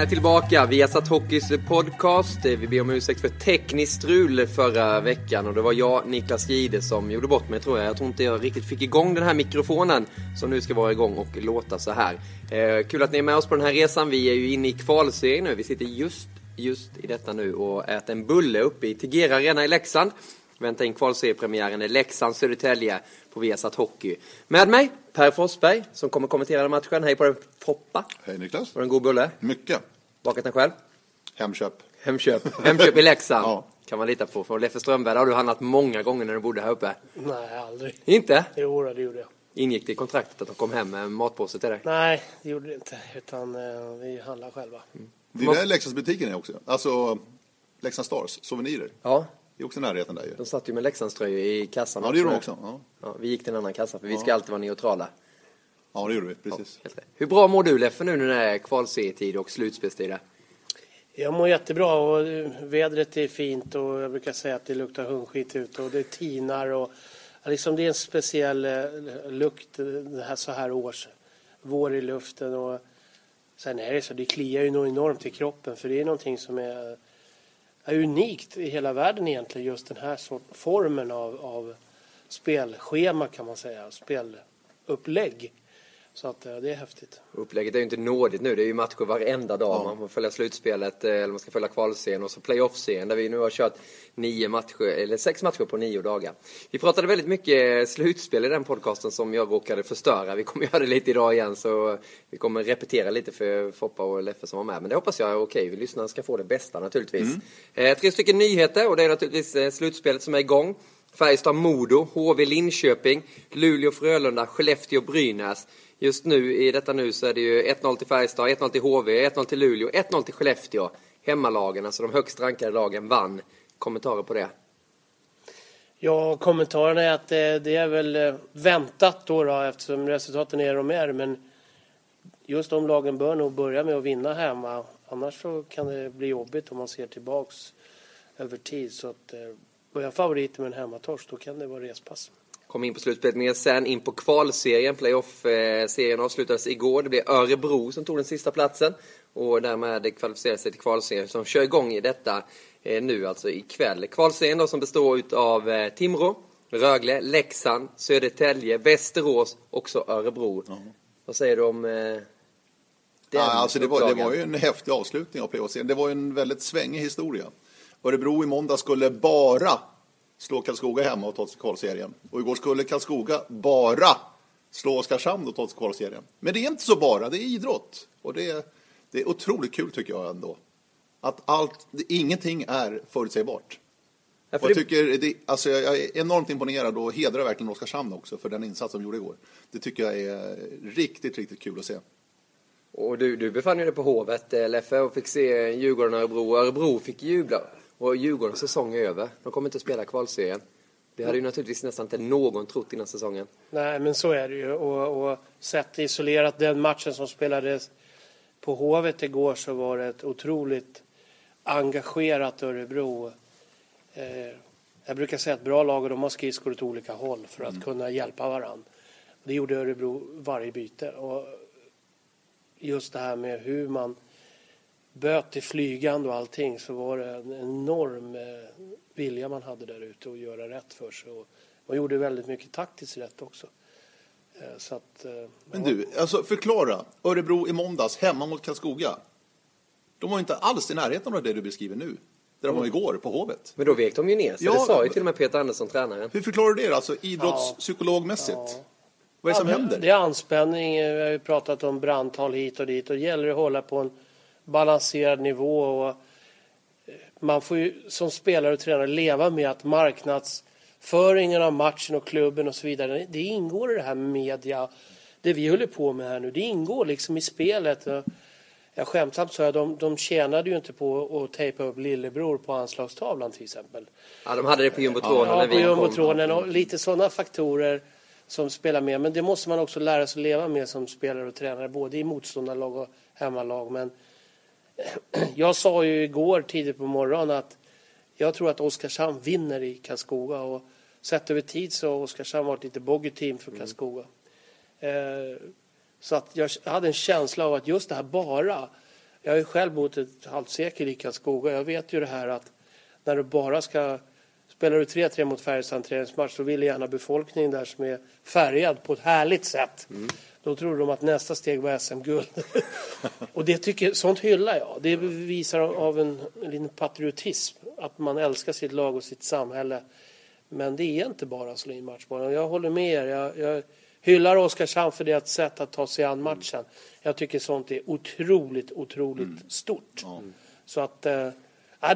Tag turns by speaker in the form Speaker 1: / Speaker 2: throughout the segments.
Speaker 1: är tillbaka. Vi har satt Hockeys podcast. Vi ber om ursäkt för tekniskt strul förra veckan och det var jag, Niklas Gide, som gjorde bort mig tror jag. Jag tror inte jag riktigt fick igång den här mikrofonen som nu ska vara igång och låta så här. Eh, kul att ni är med oss på den här resan. Vi är ju inne i kvalserien nu. Vi sitter just, just i detta nu och äter en bulle uppe i Tegera Arena i Leksand. Vänta in kvalseriepremiären i Leksand-Södertälje på Viasat Hockey. Med mig, Per Forsberg, som kommer kommentera matchen. Hej på dig Foppa.
Speaker 2: Hej Niklas.
Speaker 1: Var det en god bulle?
Speaker 2: Mycket.
Speaker 1: Bakat den själv?
Speaker 2: Hemköp.
Speaker 1: Hemköp. Hemköp i Leksand.
Speaker 2: Ja.
Speaker 1: Kan man lita på. Från Leffe Strömberg har du handlat många gånger när du bodde här uppe.
Speaker 3: Nej, aldrig.
Speaker 1: Inte?
Speaker 3: Jo, det gjorde jag.
Speaker 1: Ingick det i kontraktet att de kom hem med en matpåse till dig?
Speaker 3: Nej, det gjorde det inte. Utan eh, vi handlar själva.
Speaker 2: Det är där Leksandsbutiken är också. Alltså Leksand Stars, souvenirer.
Speaker 1: Ja,
Speaker 2: Det är också närheten där ju.
Speaker 1: de satt ju med Leksandströjor i kassan
Speaker 2: Ja, det gjorde de också. Ja,
Speaker 1: Ja, vi gick till en annan kassa för vi ska alltid vara neutrala.
Speaker 2: ja det gjorde vi. Precis.
Speaker 1: Rätt. Hur bra mår du Leffe nu när det är kvalserietid och slutspelstid?
Speaker 3: Jag mår jättebra och eh, vädret är fint och jag brukar säga att det luktar hundskit ute och det tinar och ja, liksom det är en speciell eh, lukt eh, det här så här års. Vår i luften och sen är det så, det kliar ju nog enormt i kroppen för det är någonting som är, är unikt i hela världen egentligen just den här sort, formen av, av spelschema kan man säga, spelupplägg. Så att eh, det är häftigt.
Speaker 1: Upplägget är ju inte nådigt nu. Det är ju matcher varenda dag. Man får följa slutspelet, eh, eller man ska följa kvalserien och så playoff-serien där vi nu har kört nio matcher, eller sex matcher på nio dagar. Vi pratade väldigt mycket slutspel i den podcasten som jag råkade förstöra. Vi kommer göra det lite idag igen så vi kommer repetera lite för Foppa och Leffe som var med. Men det hoppas jag är okej. Vi lyssnare ska få det bästa naturligtvis. Eh, tre stycken nyheter och det är naturligtvis eh, slutspelet som är igång. Färjestad-Modo, HV Linköping, Luleå-Frölunda, Skellefteå-Brynäs. Just nu, i detta nu, så är det ju 1-0 till Färjestad, 1-0 till HV, 1-0 till Luleå, 1-0 till Skellefteå. Hemmalagen, alltså de högst rankade lagen, vann. Kommentarer på det?
Speaker 3: Ja, kommentaren är att det, det är väl eh, väntat då, då eftersom resultaten är de är. Men just de lagen bör nog börja med att vinna hemma. Annars så kan det bli jobbigt om man ser tillbaks över tid. Så att eh, börjar favoriter med en hemmatorsk då kan det vara respass.
Speaker 1: Kommer in på slutspelet mer sen, in på kvalserien. Playoff-serien avslutades igår. Det blev Örebro som tog den sista platsen och därmed kvalificerade sig till kvalserien som kör igång i detta eh, nu, alltså ikväll. Kvalserien då som består av eh, Timrå, Rögle, Leksand, Södertälje, Västerås, också Örebro. Vad säger du om eh, den
Speaker 2: Ja, alltså det, var, det var ju en häftig avslutning av playoff-serien. Det var ju en väldigt svängig historia. Örebro i måndag skulle bara slå Karlskoga hemma och ta sig kvalserien. Och igår skulle Karlskoga bara slå Oskarshamn och ta sig kvalserien. Men det är inte så bara, det är idrott. Och det är, det är otroligt kul tycker jag ändå. Att allt, det, ingenting är förutsägbart.
Speaker 1: Ja, för
Speaker 2: jag,
Speaker 1: det,
Speaker 2: tycker det, alltså jag är enormt imponerad och hedrar verkligen Oskarshamn också för den insats de gjorde igår. Det tycker jag är riktigt, riktigt kul att se.
Speaker 1: och du, du befann dig på Hovet, eh, Leffe, och fick se Djurgården och Örebro. Örebro fick jubla. Och Djurgårdens säsong är över. De kommer inte att spela kvalserien. Det hade ju naturligtvis nästan inte någon trott innan säsongen.
Speaker 3: Nej, men så är det ju. Och, och sett isolerat den matchen som spelades på Hovet igår så var det ett otroligt engagerat Örebro. Eh, jag brukar säga att bra lag och de har skridskor åt olika håll för att kunna hjälpa varandra. Det gjorde Örebro varje byte. Och just det här med hur man böt till flygande och allting så var det en enorm eh, vilja man hade där ute att göra rätt för sig. Och man gjorde väldigt mycket taktiskt rätt också. Eh, Så att, eh,
Speaker 2: Men du, alltså förklara. Örebro i måndags hemma mot Karlskoga. De var inte alls i närheten av det du beskriver nu. Där de var igår på Hovet.
Speaker 1: Men då vek de ju ner sig.
Speaker 2: Ja,
Speaker 1: det sa ju till och med Peter Andersson, tränaren.
Speaker 2: Hur förklarar du det alltså idrottspsykologmässigt?
Speaker 3: Ja.
Speaker 2: Vad är det som
Speaker 3: Ja,
Speaker 2: händer?
Speaker 3: Det är anspänning. Vi har ju pratat om brandtal hit och dit. Och det gäller att hålla på en balanserad nivå. Och eh, man får ju som spelare och tränare leva med att marknadsföringen av matchen och klubben och så vidare. Det ingår i det här med media. Det vi håller på med här nu. Det ingår liksom i spelet. Jag skämtsamt sa jag, de, de tjänade ju inte på att tejpa upp lillebror på anslagstavlan till exempel.
Speaker 1: Ja, de hade det på jumbotronen
Speaker 3: Ja,
Speaker 1: när
Speaker 3: på
Speaker 1: vi kom.
Speaker 3: jumbotronen och lite sådana faktorer som spelar med. Men det måste man också lära sig att leva med som spelare och tränare, både i motståndarlag och hemmalag. Men jag sa ju igår tidigt på morgonen att jag tror att Oskarshamn vinner i Karlskoga. Och sett över tid så har Oskarshamn varit lite boggy team för Karlskoga. Eh, så att jag hade en känsla av att just det här bara Jag har ju själv bott ett halvt sekel i Karlskoga. Jag vet ju det här att när du bara ska Spelar du 3-3 mot Färjestad träningsmatch så vill gärna befolkningen där som är färgad på ett härligt sätt. Mm. Då tror de att nästa steg var SM-guld. och det tycker, sånt hyllar jag. Det visar av en, en liten patriotism. Att man älskar sitt lag och sitt samhälle. Men det är inte bara att slå in matchbollen. Jag håller med er. Jag, jag hyllar Oskarshamn för deras sätt att ta sig an matchen. Jag tycker sånt är otroligt, otroligt mm. stort. Mm. Så att, äh,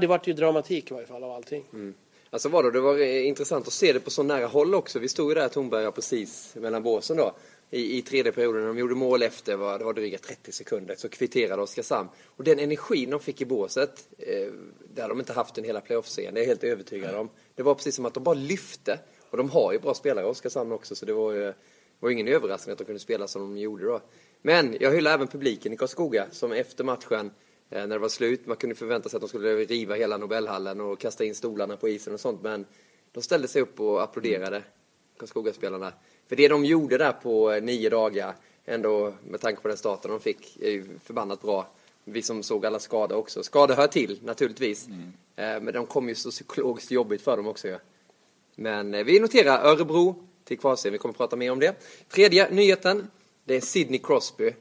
Speaker 3: det vart ju dramatik i varje fall av allting. Mm.
Speaker 1: Alltså var det, det var intressant att se det på så nära håll också. Vi stod ju där Tornberga precis mellan båsen då i, i tredje perioden. De gjorde mål efter, var, det var dryga 30 sekunder, så kvitterade Oskarshamn. Och den energin de fick i båset, eh, det hade de inte haft en hela playoff-serien, det är jag helt övertygad om. Det var precis som att de bara lyfte. Och de har ju bra spelare i Oskarshamn också, så det var ju var ingen överraskning att de kunde spela som de gjorde då. Men jag hyllar även publiken i Karlskoga som efter matchen Eh, när det var slut. Man kunde förvänta sig att de skulle riva hela Nobelhallen och kasta in stolarna på isen och sånt. Men de ställde sig upp och applåderade, Karlskogaspelarna. För det de gjorde där på eh, nio dagar, ändå med tanke på den starten de fick, är ju förbannat bra. Vi som såg alla skador också. Skador hör till, naturligtvis. Mm. Eh, men de kom ju så psykologiskt jobbigt för dem också. Ja. Men vi noterar Örebro till kvalserien. Vi kommer att prata mer om det. Tredje nyheten, det är Sidney Crosby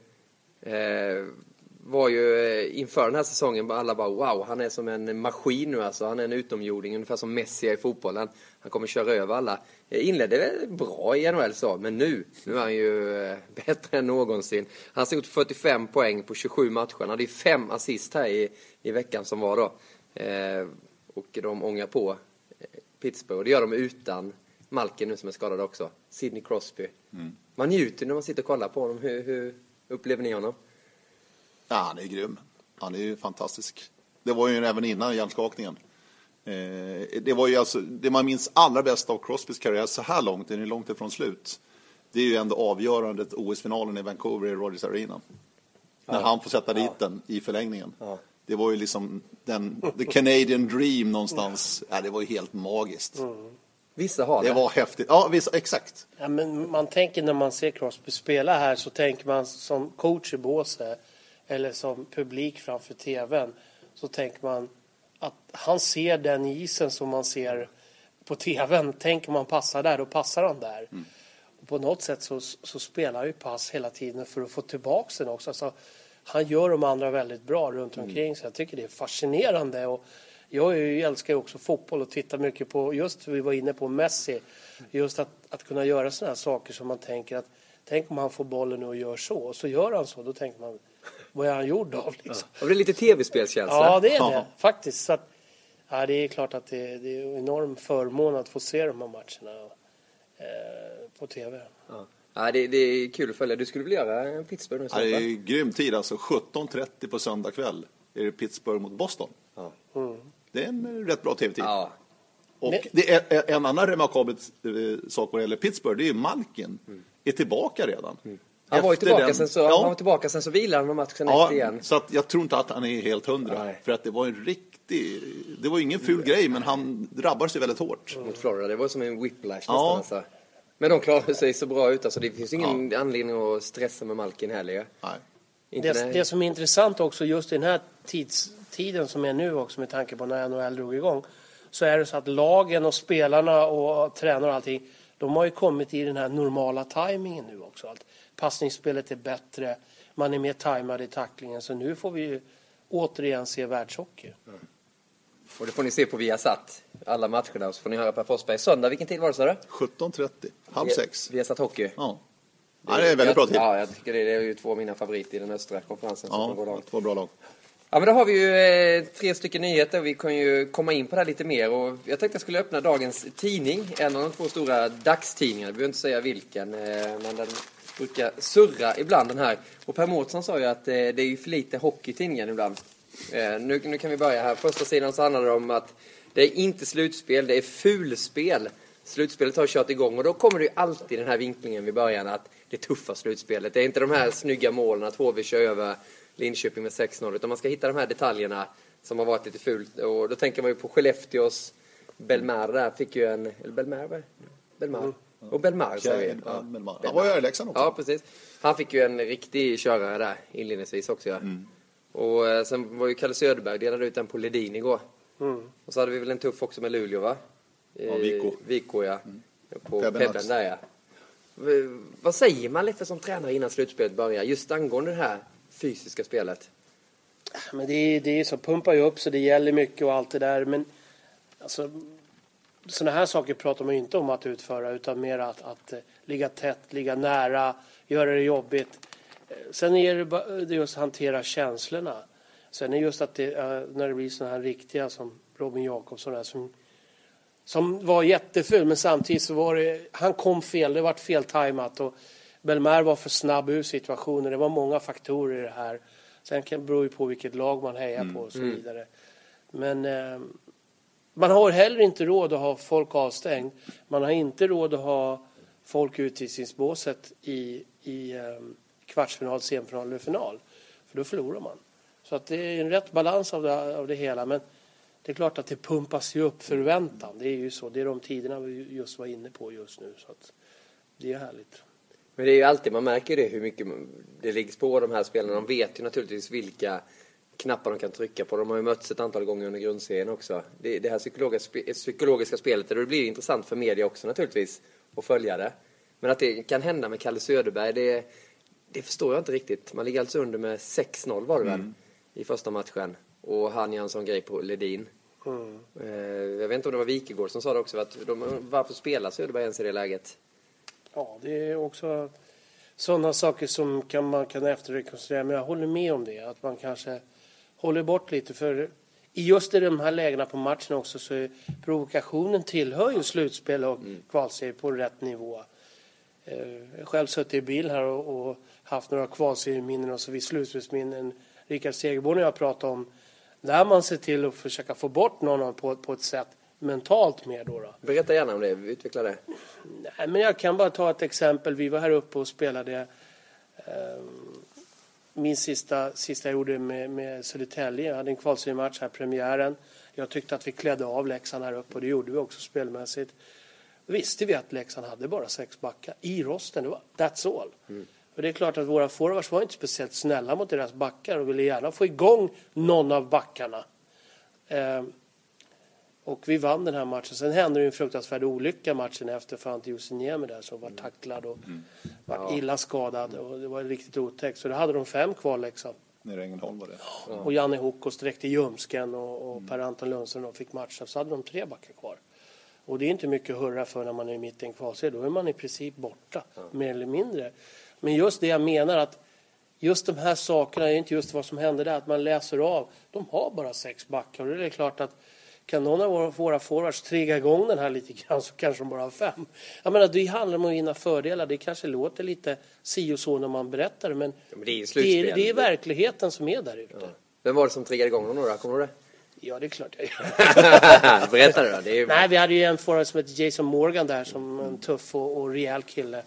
Speaker 1: var ju eh, inför den här säsongen, alla bara wow, han är som en maskin nu alltså. Han är en utomjording, ungefär som Messi i fotbollen. Han kommer köra över alla. Jag inledde bra i NHL så, men nu, nu är han ju eh, bättre än någonsin. Han har gjort 45 poäng på 27 matcher. Han hade ju fem assist här i, i veckan som var då. Eh, och de ångar på eh, Pittsburgh. Det gör de utan Malkin nu som är skadad också. Sidney Crosby. Mm. Man njuter när man sitter och kollar på honom. Hur, hur upplever ni honom?
Speaker 2: Ja, han är grym. Han är ju fantastisk. Det var ju även innan hjärnskakningen. Eh, det var ju alltså, det man minns allra bäst av Crosbys karriär så här långt, den är långt ifrån slut. Det är ju ändå avgörandet OS-finalen i Vancouver i Rogers Arena. När han får sätta dit den i förlängningen. Ja. Det var ju liksom den, the Canadian dream någonstans. Ja, det var ju helt magiskt. Mm.
Speaker 1: Vissa har det.
Speaker 2: Det var häftigt. Ja, vissa, exakt.
Speaker 3: Ja, men man tänker när man ser Crosby spela här så tänker man som coach i båset eller som publik framför tvn så tänker man att han ser den isen som man ser på tvn. Tänker man passar där, då passar han där. Mm. Och på något sätt så, så spelar han ju pass hela tiden för att få tillbaka den också. Alltså, han gör de andra väldigt bra runt mm. omkring mm. så jag tycker det är fascinerande. Och jag älskar ju också fotboll och tittar mycket på, just vi var inne på Messi, just att, att kunna göra sådana här saker som man tänker att tänk om han får bollen och gör så, och så gör han så, då tänker man vad är han gjord av? Liksom.
Speaker 1: Ja. Det är lite tv-spelskänsla.
Speaker 3: Ja, det är det faktiskt. Så att, ja, det är klart att det, det, är en enorm förmån att få se de här matcherna eh, på tv.
Speaker 1: Ja. Ja, det, det, är kul att följa. Du skulle vilja göra Pittsburgh nu
Speaker 2: ja, Det är grym tid alltså. 17.30 på söndag kväll är det Pittsburgh mot Boston. Ja. Mm. Det är en rätt bra tv-tid. Ja. Och det är en annan remarkabel eh, sak vad det gäller Pittsburgh, det är ju Malkin. Mm. Är tillbaka redan. Mm.
Speaker 1: Han var ju tillbaka, den, sen så, ja. han var tillbaka, sen så vilade han matchen ja, efter igen.
Speaker 2: Så att jag tror inte att han är helt hundra. Nej. För att det var en riktig... Det var ingen ful grej, men han drabbade sig väldigt hårt.
Speaker 1: Mot Florida, det var som en whiplash nästan. Ja. Alltså. Men de klarade sig så bra ut, alltså det finns ingen ja. anledning att stressa med Malkin heller.
Speaker 3: Nej. Det, det, som är intressant också just i den här tids, tiden som är nu också med tanke på när NHL drog igång så är det så att lagen och spelarna och tränare och allting de har ju kommit i den här normala tajmingen nu också. Allt passningsspelet är bättre, man är mer tajmad i tacklingen. Så nu får vi återigen se världshockey. Mm.
Speaker 1: Och det får ni se på Viasat, alla matcherna. Och så får ni höra Per Forsberg. Söndag, vilken tid var det sa du?
Speaker 2: 17.30, halv sex.
Speaker 1: Viasat Hockey.
Speaker 2: Ja. Det, det är väldigt bra tid.
Speaker 1: Ja, jag tycker det är ju två av mina favoriter i den östra konferensen.
Speaker 2: Ja, två bra lag.
Speaker 1: Ja, men då har vi ju eh, tre stycken nyheter. Vi kan ju komma in på det här lite mer. Och jag tänkte jag skulle öppna dagens tidning. En av de två stora dagstidningarna. Jag behöver inte säga vilken. Eh, men den brukar surra ibland den här. Och Per Mårtsson sa ju att eh, det är ju för lite hockey i tidningen ibland. Eh, nu, nu kan vi börja här. Första sidan så handlar det om att det är inte slutspel, det är fulspel. Slutspelet har kört igång och då kommer det ju alltid den här vinklingen vid början att det tuffa slutspelet. Det är inte de här snygga målen att HV kör över Linköping med 6-0 utan man ska hitta de här detaljerna som har varit lite fult. Och då tänker man ju på Skellefteås Belmar där fick ju en, eller Belmar Belmar. Mm. Och Belmar säger vi. Ja,
Speaker 2: Belmar. Han var ju i Leksand också.
Speaker 1: Ja, precis. Han fick ju en riktig körare där inledningsvis också. Ja. Mm. Och eh, sen var ju Kalle Söderberg delade ut den på Ledin igår.
Speaker 3: Mm.
Speaker 1: Och så hade vi väl en tuff också med Luleå va?
Speaker 2: Ja, Vico.
Speaker 1: Vico ja. På
Speaker 2: Pebben
Speaker 1: där ja. Vad säger man lite som tränare innan slutspelet börjar? Just angående det här fysiska spelet.
Speaker 3: Men det är, det är så, pumpar ju upp så det gäller mycket och allt det där. Men alltså, sådana här saker pratar man ju inte om att utföra utan mer att, att eh, ligga tätt, ligga nära, göra det jobbigt. Eh, Sen är det, det just att hantera känslorna. Sen är just att det, eh, när det blir sådana här riktiga som Robin Jakobsson som, som var jätteful men samtidigt så var det, han kom fel, det var fel tajmat och Belmar var för snabb ur situationen. Det var många faktorer i det här. Sen kan det bero på vilket lag man hejar på och så vidare. Men eh, man har heller inte råd att ha folk avstängd. Man har inte råd att ha folk ute i utvisningsbåset i, i um, kvartsfinal, semifinal eller final. För då förlorar man. Så att det är en rätt balans av det, av det hela. Men det är klart att det pumpas ju upp förväntan. Det är ju så. Det är de tiderna vi just var inne på just nu. Så att det är härligt.
Speaker 1: Men det är ju alltid, man märker det hur mycket det läggs på de här spelarna. De vet ju naturligtvis vilka knappar de kan trycka på. De har ju mötts ett antal gånger under grundserien också. Det, det här psykologiska, psykologiska spelet, det blir intressant för media också naturligtvis att följa det. Men att det kan hända med Kalle Söderberg, det, det förstår jag inte riktigt. Man ligger alltså under med 6-0 var det väl i första matchen. Och han gör en sån grej på Ledin.
Speaker 3: Mm.
Speaker 1: Eh, Jag vet inte om det var Wikegård som sa det också, att de, varför spelar Söderberg ens i det läget?
Speaker 3: Ja, det är också sådana saker som kan, man kan efterrekonstruera. Men jag håller med om det. Att man kanske håller bort lite. För i just i de här lägena på matchen också så är provokationen tillhör ju slutspel och kvalserie på rätt nivå. Eh, Jag har själv suttit i bil här och, och haft några kvalserieminnen och så vid slutspelsminnen. Rickard Segerborn och jag pratade om där man ser till att försöka få bort någon på, på ett sätt mentalt mer då. då.
Speaker 1: Berätta gärna om det, utveckla det.
Speaker 3: Nej, men jag kan bara ta ett exempel. Vi var här uppe och spelade eh, min sista, sista jag gjorde med, med Södertälje. Jag hade en kvalseriematch här, premiären. Jag tyckte att vi klädde av Leksand här uppe och det gjorde vi också spelmässigt. Då visste vi att Leksand hade bara sex backar i rosten. Det var, that's all. Och det är klart att våra forwards var inte speciellt snälla mot deras backar och ville gärna få igång någon av backarna. Eh, och vi vann den här matchen. Sen hände det en fruktansvärd olycka matchen efter för Ante Jusiniemi där som var tacklad och var illa skadad. Och det var riktigt otäckt. Så då hade de fem kvar Leksand.
Speaker 2: Nere i Ängelholm var det.
Speaker 3: Och Janne Hoko sträckte ljumsken och, och Per-Anton Lundström och fick matchen. Så hade de tre backar kvar. Och det är inte mycket att hurra för när man är mitt i en kvalserie. Då är man i princip borta, mer eller mindre. Men just det jag menar att just de här sakerna är inte just vad som hände där, att man läser av. De har bara sex backar och det är klart att kan någon av våra, forwards trigga igång den här lite grann så kanske de bara har fem. Jag menar, det handlar om att vinna fördelar. Det kanske låter lite si och så när man berättar det, men,
Speaker 1: Ja, men det är
Speaker 3: det, är, det är verkligheten som är där ute. Ja,
Speaker 1: Vem var det som triggade igång då? Kommer du ihåg
Speaker 3: det är klart jag gör.
Speaker 1: det? Berätta det då. Det är.
Speaker 3: Nej, vi hade ju en forward som hette Jason Morgan där som en tuff och, och rejäl kille.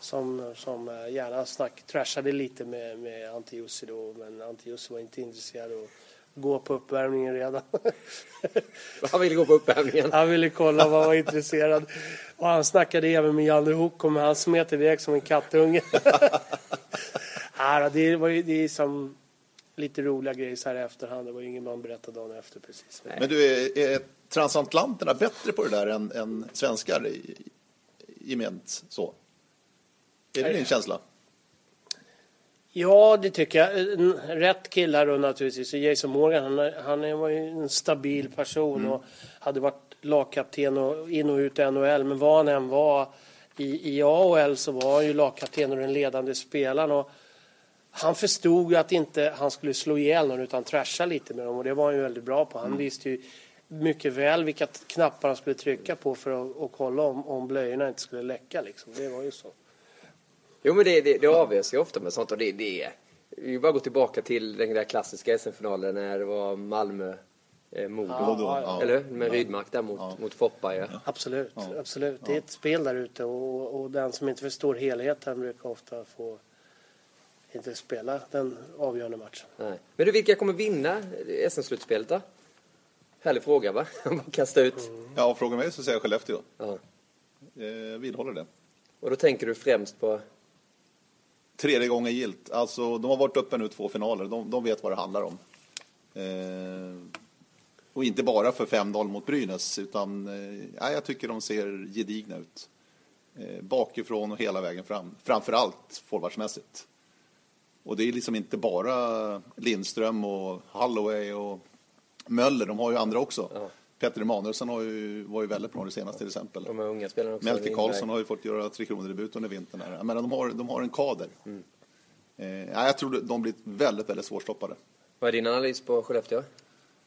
Speaker 3: Som, som eh, gärna snack, trashade lite med, med Ante Jussi då. Men Ante Jussi var inte intresserad att gå på uppvärmningen redan.
Speaker 1: Han ville gå på uppvärmningen.
Speaker 3: Han ville kolla vad han var intresserad. Och han snackade även med Janne Hoko men han smet iväg som en kattunge. ja, det, var ju, det är som lite roliga grejer så här i efterhand. Det var ju ingen man berättade dagen efter precis.
Speaker 2: Men du, är, är transatlanterna bättre på det där än, än svenskar i, i gement så? Är det din känsla?
Speaker 3: Ja, det tycker jag. En- Rätt killar då naturligtvis. Jason Morgan, han, han var ju en stabil person och hade varit lagkapten och in och ut i NHL. Men vad han än var i, i AHL så var han ju lagkapten och den ledande spelaren. Och han förstod ju att inte han skulle slå ihjäl någon utan trasha lite med dem och det var han ju väldigt bra på. Han visste ju mycket väl vilka knappar han skulle trycka på för att, att kolla om, om blöjorna inte skulle läcka liksom. Det var ju så.
Speaker 1: Jo men det, det, det avgörs ju ofta med sånt och det, det är... Vi bara gå tillbaka till den där klassiska SM-finalen när det var Malmö eh, Modo.
Speaker 2: Modo, ja.
Speaker 1: Eller Med Rydmark där mot, mot Foppa ja.
Speaker 3: Absolut, absolut. Det är ett spel där ute och, och den som inte förstår helheten brukar ofta få inte spela den avgörande matchen.
Speaker 1: Nej. Men du, vilka kommer vinna SM-slutspelet då? Härlig fråga va? Kasta ut.
Speaker 2: Ja, fråga mig så säger jag Skellefteå.
Speaker 1: Ja.
Speaker 2: Eh, vidhåller det.
Speaker 1: Och då tänker du främst på
Speaker 2: tredje gången gilt. Alltså, de har varit uppe nu två finaler. De, de vet vad det handlar om. Eh, och inte bara för 5-0 mot Brynäs, utan eh, jag tycker de ser gedigna ut. Eh, bakifrån och hela vägen fram. Framför allt forwardsmässigt. Och det är liksom inte bara Lindström och Holloway och Möller, de har ju andra också. Ja. Petter Emanuelsson har ju, var ju väldigt bra det senaste till exempel.
Speaker 1: De unga spelarna också.
Speaker 2: Melker Karlsson har ju fått göra Tre Kronor-debut under vintern. Här. Men de har, de har en kader. Mm. Eh, jag tror de blir väldigt, väldigt svårstoppade.
Speaker 1: Vad är din analys på Skellefteå?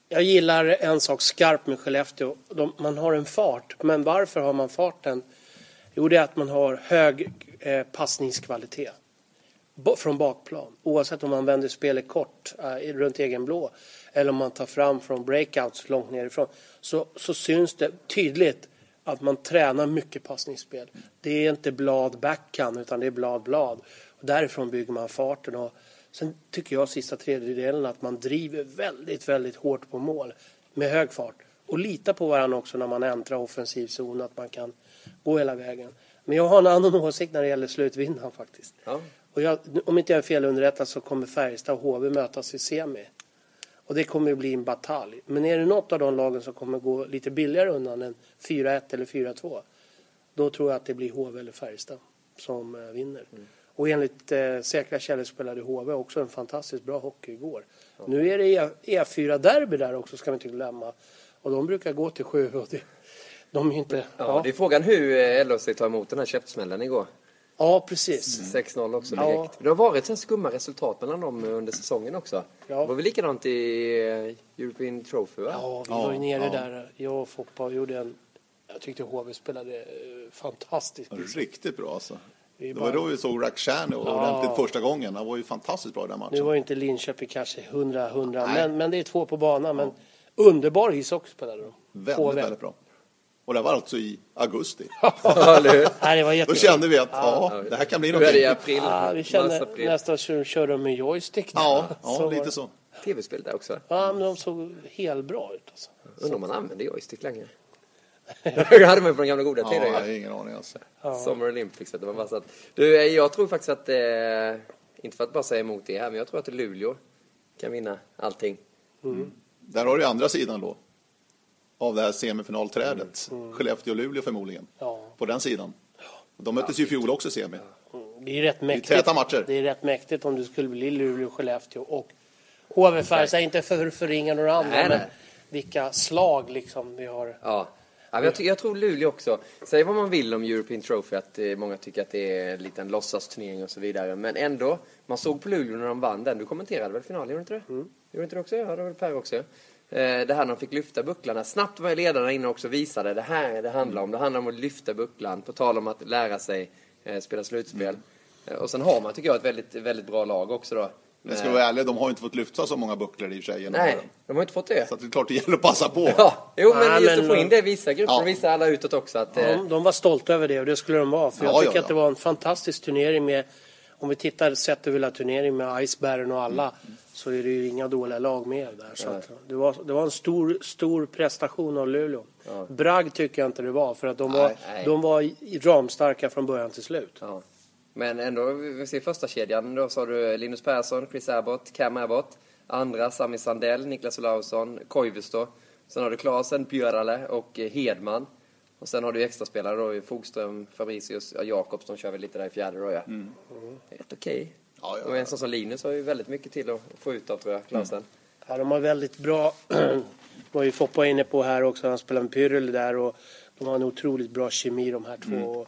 Speaker 3: Jag gillar en sak skarpt med Skellefteå. De, man har en fart, men varför har man farten? Jo, det är att man har hög eh, passningskvalitet från bakplan. Oavsett om man vänder spelet kort eh, runt egen blå eller om man tar fram från breakouts långt nerifrån så, så syns det tydligt att man tränar mycket passningsspel. Det är inte blad backhand utan det är blad blad. Och därifrån bygger man farten. Och sen tycker jag sista tredjedelen att man driver väldigt, väldigt hårt på mål med hög fart. Och litar på varandra också när man äntrar offensiv zon, att man kan gå hela vägen. Men jag har en annan åsikt när det gäller slutvinnaren faktiskt. Ja. Och jag, om inte jag är fel underrättad så kommer Färjestad och HV mötas i semi. Och det kommer att bli en batalj. Men är det något av de lagen som kommer gå lite billigare undan än 4-1 eller 4-2 då tror jag att det blir HV eller Färjestad som eh, vinner. Mm. Och enligt eh, säkra källor spelade HV också en fantastiskt bra hockey igår. Ja. Nu är det E4-derby e där också ska vi inte glömma. Och de brukar gå till sju. Och det, de är inte, ja,
Speaker 1: ja. Det är frågan hur eh, LHC tar emot den här käftsmällen igår.
Speaker 3: Ja, precis.
Speaker 1: 6-0 mm. också direkt. Ja. Det har varit så skumma resultat mellan dem under säsongen också. Ja. Det var väl likadant i eh, European Trophy va?
Speaker 3: Ja, vi var ju nere ja. där. Jag och Foppa gjorde en... Jag tyckte HV spelade eh, fantastiskt.
Speaker 2: Riktigt bra alltså. Det var då vi såg Rakhshani ja. ordentligt första gången. Han var ju fantastiskt bra i den matchen.
Speaker 3: Nu var ju inte Linköping kanske 100-100, men, men det är två på banan. Men underbar ishockey spelade de.
Speaker 2: Väldigt, väldigt bra. Och det var alltså i augusti.
Speaker 3: ja, det var
Speaker 2: Då kände vi att ja, det här kan bli något.
Speaker 1: Nu är det april.
Speaker 3: Ja, vi kände nästan att köra med joystick.
Speaker 2: Ja, ja så lite så.
Speaker 1: Tv-spel där också.
Speaker 3: Ja, men de såg helt bra ut. Alltså.
Speaker 1: Undrar om man använder joystick längre. det hade man på den gamla goda tiden.
Speaker 2: Ja, jag har ingen aning alltså.
Speaker 1: Ja. Summer Olympics. Det var bara så att, du, eh, jag tror faktiskt att, eh, inte för att bara säga emot det här, men jag tror att Luleå kan vinna allting.
Speaker 2: Mm. Där har du andra sidan då av det här semifinalträdet. Mm. mm. Skellefteå-Luleå förmodligen. Ja. På den sidan. De möttes ju i fjol också semi.
Speaker 3: Mm. Det är rätt mäktigt.
Speaker 2: Det är täta matcher.
Speaker 3: Det är rätt mäktigt om det skulle bli Luleå-Skellefteå och HV Färjestad. Inte för att förringa några andra, nej, men nej. vilka slag liksom vi har.
Speaker 1: Ja. Ja, jag, jag, tror Luleå också. Säg vad man vill om European Trophy, att eh, många tycker att det är en liten låtsasturnering och så vidare. Men ändå, man såg på Luleå när de vann den. Du kommenterade väl finalen, gjorde du inte det? Mm. Gjorde inte det också? Ja, det var väl Per också. Eh, det här när de fick lyfta bucklarna. Snabbt var ledarna inne också visade det här det handlar om. Det handlar om att lyfta bucklan, på tal om att lära sig eh, spela slutspel. Mm. Eh, och sen har man, tycker jag, ett väldigt, väldigt bra lag också då.
Speaker 2: Men ska vara ärlig, de har inte fått lyfta så många bucklor i och för sig.
Speaker 1: Nej, de har inte fått det.
Speaker 2: Så det är klart det gäller att passa på.
Speaker 1: Ja, jo, men Nej, just men, att få in det i vissa grupper, ja. vissa alla utåt också. Att,
Speaker 3: ja, de, de var stolta över det och det skulle de vara. För jag tycker ja, att det var en fantastisk turnering med, om vi tittar sett över hela turneringen med Icebergen och alla. Mm så är det ju inga dåliga lag med där. Så det, var, det var en stor, stor prestation av Luleå. Ja. Bragg tycker jag inte det var, för att de var, nej. De var ramstarka från början till slut. Ja.
Speaker 1: Men ändå, vi ser första kedjan då så har du Linus Persson, Chris Abbott, Cam Abbott. Andra, Sami Sandell, Niklas Olausson, Koivisto. Sen har du Klasen, Björale och Hedman. Och sen har du extraspelare då, Fogström, Fabricius, ja, Jakobs, de kör väl lite där i fjärde då ja. Mm. Helt okej. Okay. Ja, ja, Och en sån som Linus har ju väldigt mycket till att få ut av tror jag, Klausen. Mm.
Speaker 3: Ja, de har väldigt bra, var ju Foppa inne på här också, han spelar med Pyrrel där och de har en otroligt bra kemi de här två. Mm. Och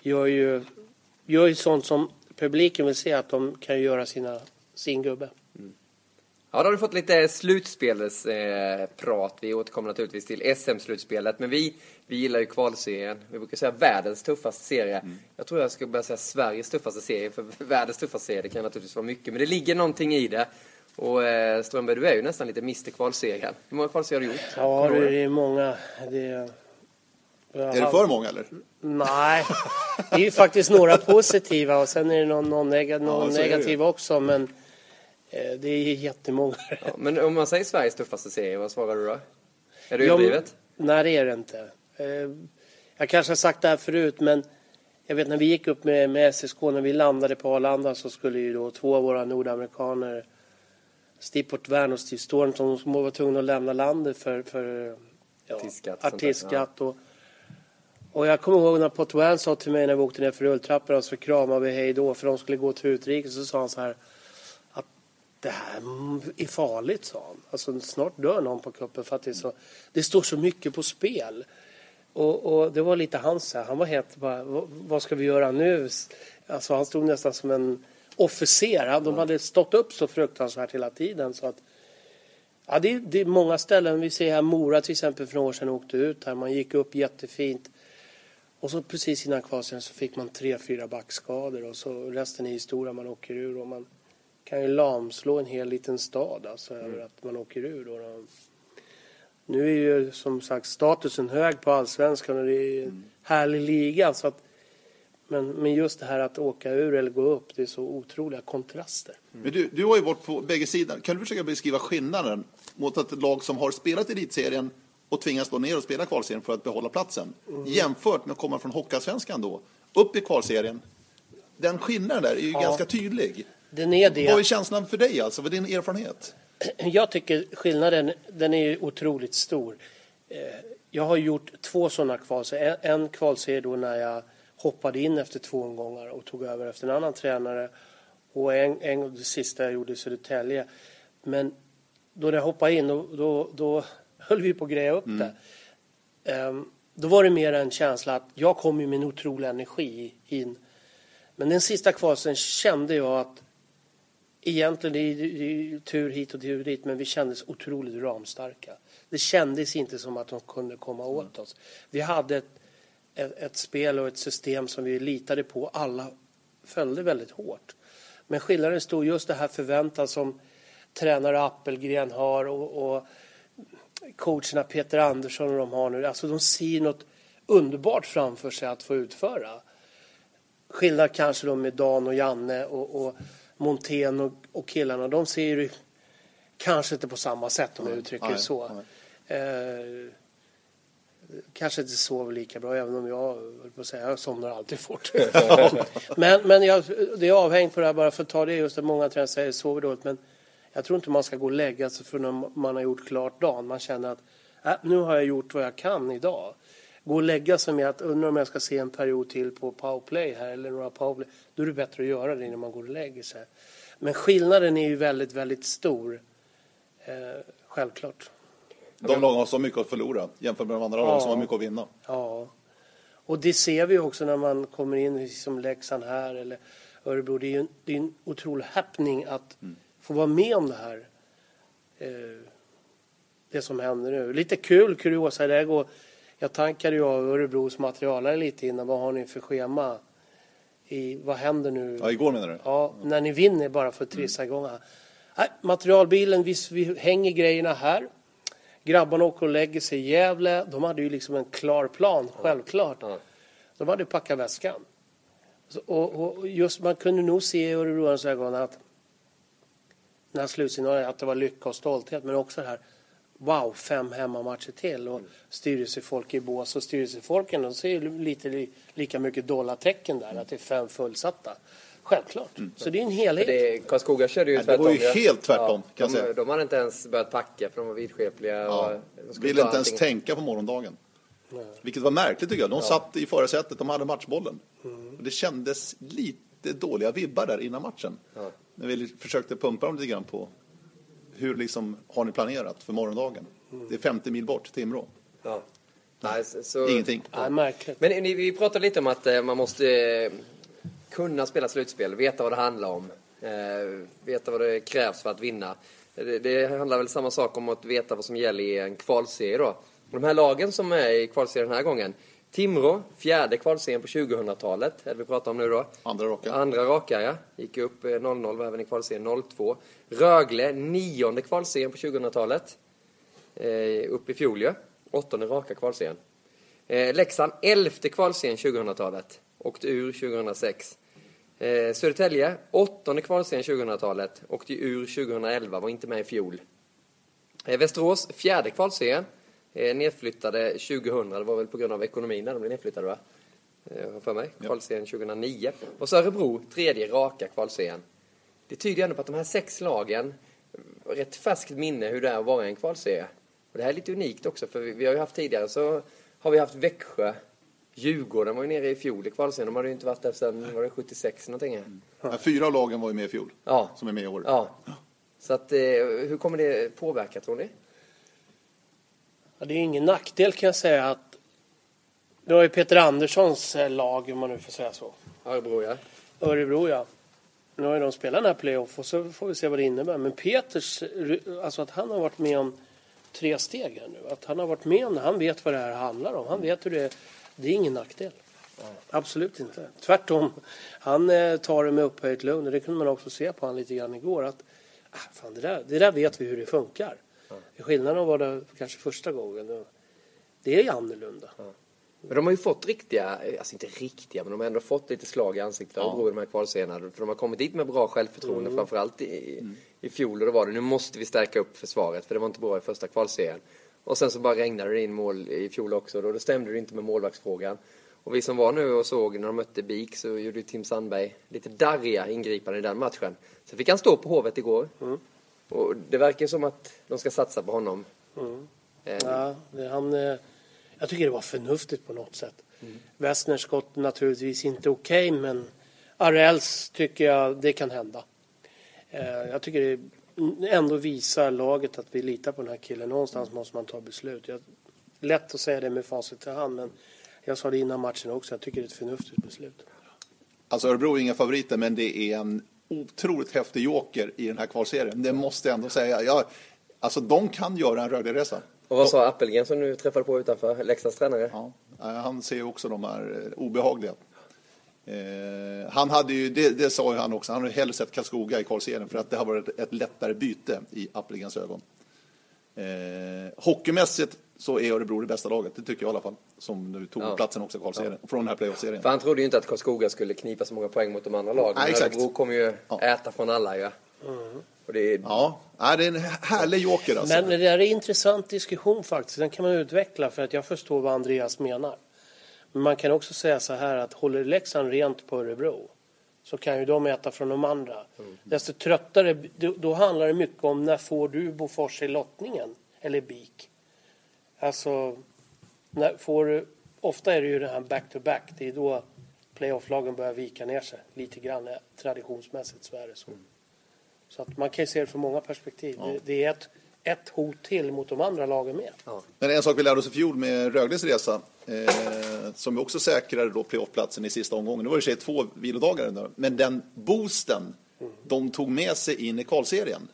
Speaker 3: gör ju, gör ju sånt som publiken vill se att de kan göra sina, sin gubbe.
Speaker 1: Ja, då har du fått lite slutspelsprat. Vi återkommer naturligtvis till SM-slutspelet. Men vi, vi gillar ju kvalserien. Vi brukar säga världens tuffaste serie. Mm. Jag tror jag ska börja säga Sveriges tuffaste serie. För världens tuffaste serie, det kan naturligtvis vara mycket. Men det ligger någonting i det. Och eh, Strömberg, du är ju nästan lite Mr Kvalserien. Hur många kvalserier har du gjort?
Speaker 3: Ja, det är många. Det är...
Speaker 2: Är det för många eller?
Speaker 3: Nej, det är ju faktiskt några positiva och sen är det någon, någon, neg någon ja, negativ också. Men det är jättemånga.
Speaker 1: Ja, men om man säger Sveriges tuffaste serie, vad svarar du då? Är det överdrivet?
Speaker 3: Nej, det är det inte. Eh, jag kanske har sagt det här förut, men jag vet när vi gick upp med, med SSK, när vi landade på Arlanda så skulle ju då två av våra nordamerikaner, Steve Portvern och Steve Stormton, som var tvungna att lämna landet för, för ja,
Speaker 1: Artistskatt.
Speaker 3: Och, och jag kommer ihåg när Portvern sa till mig när vi åkte ner för rulltrapporna så kramade vi hej då för de skulle gå till utrikes. Så sa han så här det här är farligt, sa han. Alltså snart dör någon på kuppen för att det, är så, det står så mycket på spel. Och, och det var lite hans. Han var helt bara, "Vad- vad ska vi göra nu? Alltså han stod nästan som en officer. Han- De hade stått upp så fruktansvärt hela tiden så att Ja, det, är, det är många ställen. Vi ser här Mora till exempel för några år sedan åkte ut här. Man gick upp jättefint. Och så precis innan kvalserien så fick man tre, fyra backskador och så resten är historia. Man åker ur och man kan ju lamslå en hel liten stad alltså över att man åker ur. Då, då. Nu är ju som sagt statusen hög på allsvenskan och det är en härlig liga. Så att, men, men just det här att åka ur eller gå upp, det är så otroliga kontraster.
Speaker 2: Men du, du har ju varit på bägge sidor. Kan du försöka beskriva skillnaden mot ett lag som har spelat i elitserien och tvingas stå ner och spela kvalserien för att behålla platsen jämfört med att komma från Hockeyallsvenskan då, upp i kvalserien. Den skillnaden där är ju ganska tydlig.
Speaker 3: Den är det.
Speaker 2: Vad är känslan för dig alltså? Vad är din erfarenhet?
Speaker 3: Jag tycker skillnaden den är ju otroligt stor. Eh, Jag har gjort två sådana kvalserier. En, kvalserie då när jag hoppade in efter två omgångar och tog över efter en annan tränare. Och en, en det sista jag gjorde i Södertälje. Men då när jag hoppade in då, då, då höll vi på att greja upp det. Ehm, Då var det mer en känsla att jag kom ju med en otrolig energi in. Men den sista kvalsen kände jag att Egentligen, det är, det tur hit och tur dit, men vi kändes otroligt ramstarka. Det kändes inte som att de kunde komma åt oss. Vi hade ett, ett, ett spel och ett system som vi litade på. Alla följde väldigt hårt. Men skillnaden stod just det här förväntan som tränare Appelgren har och, och coacherna Peter Andersson och de har nu. Alltså de ser något underbart framför sig att få utföra. Skillnad kanske då med Dan och Janne och, och Montén och, och killarna. De ser ju kanske inte på samma sätt om jag uttrycker det så. Eh, kanske inte sover lika bra även om jag, på säga, jag somnar alltid fort. men men jag, det är avhängt på det här bara för att ta det just att många tränare säger sover dåligt. Men jag tror inte man ska gå och lägga sig för när man har gjort klart dagen. Man känner att äh, nu har jag gjort vad jag kan idag. Gå och lägga sig med att undra om jag ska se en period till på powerplay här eller några powerplay. Då är det bättre att göra det innan man går och lägger sig. Men skillnaden är ju väldigt, väldigt stor. Eh, självklart.
Speaker 2: De lagen har så mycket att förlora jämfört med de andra lagen som har mycket att vinna.
Speaker 3: Ja. Och det ser vi också när man kommer in som Leksand här eller Örebro. Det är ju en, det är en otrolig happening att få vara med om det här. Eh, det som händer nu. Lite kul kuriosa. Det går, jag tankade ju av Örebros materialare lite innan. Vad har ni för schema? I, vad händer nu?
Speaker 2: Ja, igår menar du?
Speaker 3: Ja, när ni vinner bara för att trissa igång. här. Nej, materialbilen, vi, vi hänger grejerna här. Grabbarna åker och lägger sig i Gävle. De hade ju liksom en klar plan, självklart.
Speaker 1: Ja.
Speaker 3: De hade packat väskan. Så, och, och just man kunde nog se i Örebroarnas ögon att när slutsignalen att det var lycka och stolthet men också det här wow, fem hemmamatcher till och styrelsefolk i bås och styrelsefolken de ser ju lite li, lika mycket dollartecken där att det är fem fullsatta. Självklart. Så det är en helhet.
Speaker 1: Det, Karlskoga körde ju
Speaker 2: Ja, det
Speaker 1: tvärtom.
Speaker 2: var ju
Speaker 1: ja.
Speaker 2: helt tvärtom, kan jag
Speaker 1: de,
Speaker 2: säga.
Speaker 1: de hade inte ens börjat packa för de var vidskepliga.
Speaker 2: Ja.
Speaker 1: Och
Speaker 2: Ville inte ens
Speaker 1: allting.
Speaker 2: tänka på morgondagen. Vilket var märkligt tycker jag. De satt i förarsätet, de hade matchbollen. Och det kändes lite dåliga vibbar där innan matchen. När vi försökte pumpa dem lite grann på hur liksom har ni planerat för morgondagen? Det är 50 mil bort, Timrå.
Speaker 1: Ja. Nej, så,
Speaker 2: Ingenting.
Speaker 3: Ja, märkligt.
Speaker 1: Men ni, vi pratade lite om att eh, man måste eh, kunna spela slutspel, veta vad det handlar om, eh, veta vad det krävs för att vinna. Det, det handlar väl samma sak om att veta vad som gäller i en kvalserie då. Och de här lagen som är i kvalserien den här gången. Timrå, fjärde kvalserien på 2000-talet, är det vi pratar om nu då.
Speaker 2: Andra raka.
Speaker 1: Andra raka, ja. Gick upp eh, 0-0, var även i kvalserien 02. Rögle, nionde kvalserien på 2000-talet. Eh, upp i fjol ju. Åttonde raka kvalserien. Eh, Leksand, elfte kvalserien 2000-talet. Åkte ur 2006. Eh, Södertälje, åttonde kvalserien 2000-talet. Åkte ur 2011, var inte med i fjol. Eh, Västerås, fjärde kvalserien. Eh, nedflyttade 2000, det var väl på grund av ekonomin när de blev nedflyttade va? eh, för mig. Kvalserien 2009. Och så Örebro, tredje raka kvalserien. Det tyder ändå på att de här sex lagen, rätt färskt minne hur det är att vara i en kvalserie. Och det här är lite unikt också, för vi, vi har ju haft tidigare så har vi haft Växjö, Djurgården var ju nere i fjol i kvalserien. De hade ju inte varit där sedan, var det 76 någonting?
Speaker 2: Ja, fyra av lagen var ju med i fjol,
Speaker 1: Ja.
Speaker 2: som är med i år.
Speaker 1: Ja. Så att, eh, hur kommer det påverka tror ni?
Speaker 3: Ja, det är ingen nackdel kan jag säga att det var ju Peter Anderssons eh, lag, om man nu får säga så.
Speaker 1: Örebro ja.
Speaker 3: Örebro ja. Nu har ju de spelat den här playoff och så får vi se vad det innebär. Men Peters, alltså att han har varit med om tre steg här nu. Att han har varit med om det. Han vet vad det här handlar om. Han vet hur det är. Det är ingen nackdel. Absolut inte. Tvärtom. Han eh, tar det med upphöjt lugn. Och det kunde man också se på honom lite grann igår. Att, ah, fan, det, där, det där vet vi hur det funkar. Skillnaden var det kanske första gången. Det är annorlunda.
Speaker 1: Men de har ju fått riktiga, alltså inte riktiga, men de har ändå fått lite slag i ansiktet av i de här kvalserierna. För de har kommit dit med bra självförtroende, framförallt i, i fjol. Och då var det, nu måste vi stärka upp försvaret, för det var inte bra i första kvalserien. Och sen så bara regnade det in mål i fjol också, och då stämde det inte med målvaktsfrågan. Och vi som var nu och såg när de mötte BIK så gjorde ju Tim Sandberg lite darriga ingripanden i den matchen. Sen fick han stå på Hovet igår. Och det verkar som att de ska satsa på honom. Eh,
Speaker 3: Ja, det, han, eh, jag tycker det var förnuftigt på något sätt. Mm. Westners skott naturligtvis inte okej, men Arells tycker jag det kan hända. Eh, jag tycker det ändå visar laget att vi litar på den här killen. Någonstans måste man ta beslut. Jag, lätt att säga det med facit i hand, men jag sa det innan matchen också. Jag tycker det är ett förnuftigt beslut.
Speaker 2: Alltså Örebro är inga favoriter, men det är en otroligt häftig joker i den här kvalserien. Det måste jag ändå säga. Jag, alltså de kan göra en Rögle-resa.
Speaker 1: Och vad sa Appelgren som du träffade på utanför, Leksands tränare?
Speaker 2: Ja, han ser ju också de här eh, obehagliga. Eh, han hade ju, det, det sa ju han också, han hade hellre sett Karlskoga i kvalserien för att det har varit ett lättare byte i Appelgrens ögon. Eh, hockeymässigt så är Örebro det bästa laget, det tycker jag i alla fall. Som nu tog
Speaker 1: Ja.
Speaker 2: platsen också i kvalserien, från den här playoff-serien.
Speaker 1: För han trodde ju inte att Karlskoga skulle knipa så många poäng mot de andra lagen.
Speaker 2: Nej, exakt.
Speaker 1: Örebro kommer ju
Speaker 2: Ja.
Speaker 1: äta från alla ju. Och det är,
Speaker 2: Ja, nej, det är en härlig joker alltså.
Speaker 3: Men det där är en intressant diskussion faktiskt. Den kan man utveckla för att jag förstår vad Andreas menar. Men man kan också säga så här att håller Leksand rent på Örebro så kan ju de äta från de andra. Desto tröttare, då, då handlar det mycket om när får du Bofors i lottningen? Eller BIK? Alltså, när får du, ofta är det ju det här back-to-back. Det är då playoff-lagen börjar vika ner sig lite grann. Traditionsmässigt så är det så. Så att man kan ju se det från många perspektiv. Det, det är ett, ett hot till mot de andra lagen med.
Speaker 2: Men en sak vi lärde oss i fjol med Rögles resa, eh, som också säkrade då playoffplatsen i sista omgången. Det var i och för sig två vilodagar, men den boosten de tog med sig in i kvalserien,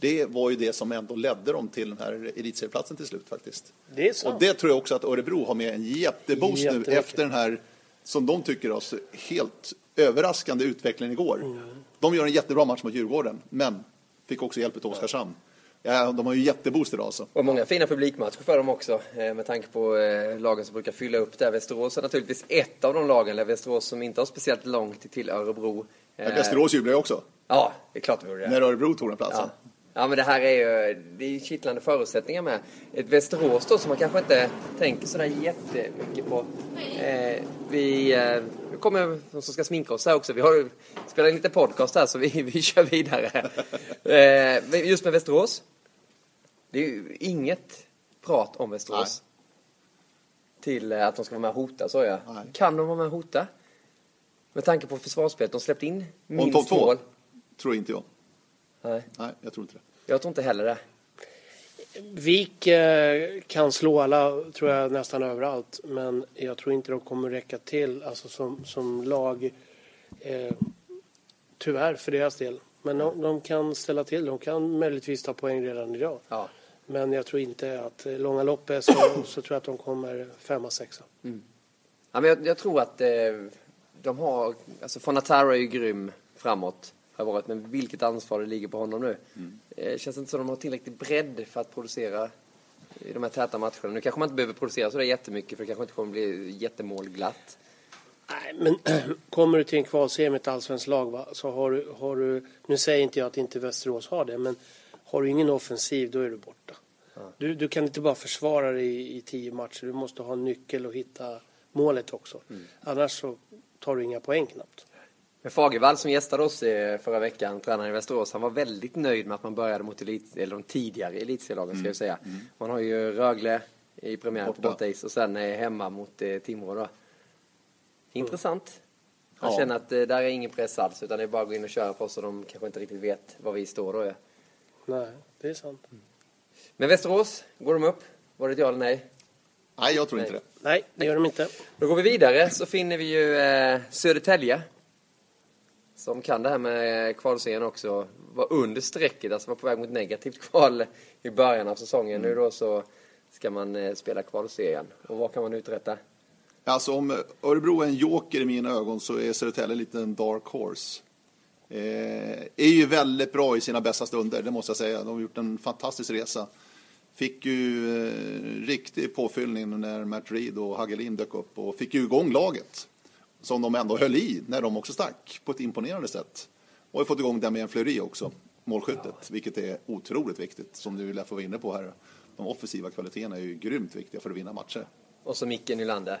Speaker 2: det var ju det som ändå ledde dem till den här elitserieplatsen till slut faktiskt.
Speaker 3: Det är sant.
Speaker 2: Och det tror jag också att Örebro har med en jätteboost nu efter den här, som de tycker alltså, helt överraskande utvecklingen igår.
Speaker 3: Mm.
Speaker 2: De gör en jättebra match mot Djurgården, men fick också hjälp av Oskarshamn. Ja, de har ju jätteboost idag alltså.
Speaker 1: och många fina publikmatcher för dem också. eh, Med tanke på eh, lagen som brukar fylla upp där. Västerås är naturligtvis ett av de lagen. Eller Västerås som inte har speciellt långt till Örebro.
Speaker 2: Ja,
Speaker 1: Eh,
Speaker 2: Västerås jublar ju också,
Speaker 1: Ja, det är klart vi gjorde det.
Speaker 2: när Örebro tog den platsen.
Speaker 1: Ja. Ja, men det här är ju det är kittlande förutsättningar med. Ett Västerås då som man kanske inte tänker sådär jättemycket på. Eh, vi, eh, kommer de som ska sminka oss här också. Vi har ju spelat lite podcast här så vi, vi kör vidare. Eh, just med Västerås. Det är ju inget prat om Västerås. Till eh, att de ska vara med och hota, så jag.
Speaker 2: Nej.
Speaker 1: Kan de vara med och hota? Med tanke på försvarsspelet. De släppte in minst mål.
Speaker 2: Tror inte jag.
Speaker 1: Nej,
Speaker 2: Nej, jag tror inte det.
Speaker 1: Jag tror inte heller det.
Speaker 3: Vik eh, kan slå alla, tror jag, nästan överallt. Men jag tror inte de kommer räcka till alltså som, som lag. Eh, tyvärr för deras del. Men de, de kan ställa till. De kan möjligtvis ta poäng redan idag.
Speaker 1: Ja.
Speaker 3: Men jag tror inte att eh, långa loppet så, så tror jag att de kommer femma, sexa.
Speaker 1: Ja, men jag, jag tror att eh, de har, alltså Fonataro är ju grym framåt. Har varit, men vilket ansvar det ligger på honom nu. Eh, känns inte som att de har tillräcklig bredd för att producera i de här täta matcherna. Nu kanske man inte behöver producera så där jättemycket för det kanske inte kommer bli jättemålglatt.
Speaker 3: Nej, men kommer du till en kvalserie med ett allsvenskt lag va, så har du, har du, nu säger inte jag att inte Västerås har det, men har du ingen offensiv då är du borta. Du, du kan inte bara försvara dig i, i tio matcher, du måste ha en nyckel och hitta målet också. Annars så tar du inga poäng knappt.
Speaker 1: Men Fagervall som gästade oss i förra veckan, tränaren i Västerås, han var väldigt nöjd med att man började mot elit, eller de tidigare elitserielagen ska jag säga. Man har ju Rögle i premiären på
Speaker 2: Borta.
Speaker 1: bortais och sen eh, hemma mot eh, Timrå då. Intressant. Han
Speaker 2: Ja.
Speaker 1: känner att eh, där är ingen press alls utan det är bara att gå in och köra på så de kanske inte riktigt vet var vi står då. Ja.
Speaker 3: Nej, det är sant.
Speaker 1: Men Västerås, går de upp? Var det ett ja eller nej?
Speaker 2: Nej, jag tror
Speaker 1: Nej.
Speaker 2: inte det.
Speaker 3: Nej, det gör de inte.
Speaker 1: Då går vi vidare så finner vi ju eh, Södertälje. Som kan det här med kvalserien också. Var under strecket, alltså var på väg mot negativt kval i början av säsongen. Nu då så ska man eh, spela kvalserien. Och vad kan man uträtta?
Speaker 2: Alltså om Örebro är en joker i mina ögon så är Södertälje en liten dark horse. Eh, är ju väldigt bra i sina bästa stunder, det måste jag säga. De har gjort en fantastisk resa. Fick ju eh, riktig påfyllning när Matt Reed och Hagelin dök upp och fick ju igång laget. Som de ändå höll i när de också stack på ett imponerande sätt. Och har fått igång Damien Fleury också, målskyttet, vilket är otroligt viktigt. Som du lär få vara inne på här. De offensiva kvaliteterna är ju grymt viktiga för att vinna matcher.
Speaker 1: Och så Micke Nylander.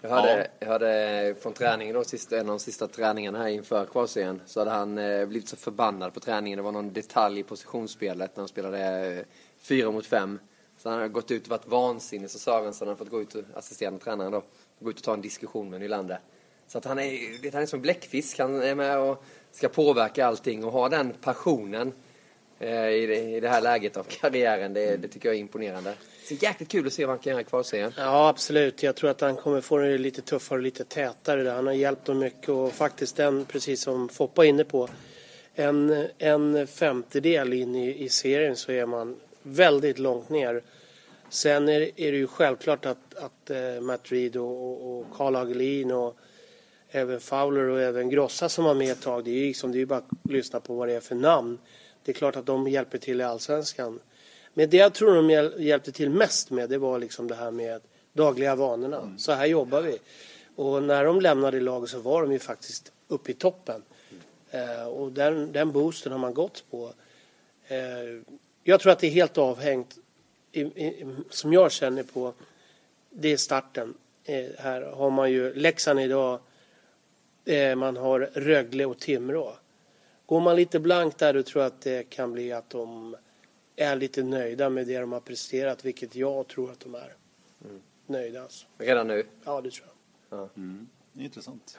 Speaker 1: Jag hörde, jag hörde från träningen då, sista, en av de sista träningarna här inför kvalserien, så hade han eh, blivit så förbannad på träningen. Det var någon detalj i positionsspelet när han spelade eh, fyra mot fem. Så han hade gått ut och varit vansinnig, så Sörensen hade fått gå ut, och assisterande tränaren då, gå ut och ta en diskussion med Nylander. Så att han är, han är som bläckfisk, han är med och ska påverka allting och ha den passionen eh, i, det, i det här läget av karriären, det, det tycker jag är imponerande. Så jäkligt kul att se vad han kan göra i kvalserien.
Speaker 3: Ja, absolut. Jag tror att han kommer få det lite tuffare och lite tätare där. Han har hjälpt dem mycket och faktiskt den, precis som Foppa är inne på, en, en femtedel in i, i serien så är man väldigt långt ner. Sen är, är det ju självklart att, att eh, Matt Reed och, och, och Carl Hagelin och även Fowler och även Grossa som var med ett tag, det är ju liksom, det är bara att lyssna på vad det är för namn. Det är klart att de hjälper till i Allsvenskan. Men det jag tror de hjäl- hjälpte till mest med det var liksom det här med dagliga vanorna. Så här jobbar vi. Och när de lämnade laget så var de ju faktiskt uppe i toppen. Eh, och den, den boosten har man gått på. Eh, jag tror att det är helt avhängt, i, i, som jag känner på, det är starten. Eh, här har man ju Leksand idag, man har Rögle och Timrå. Går man lite blankt där då tror jag att det kan bli att de är lite nöjda med det de har presterat, vilket jag tror att de är. Nöjda alltså.
Speaker 1: Redan nu.
Speaker 3: Ja, det tror jag.
Speaker 2: Intressant.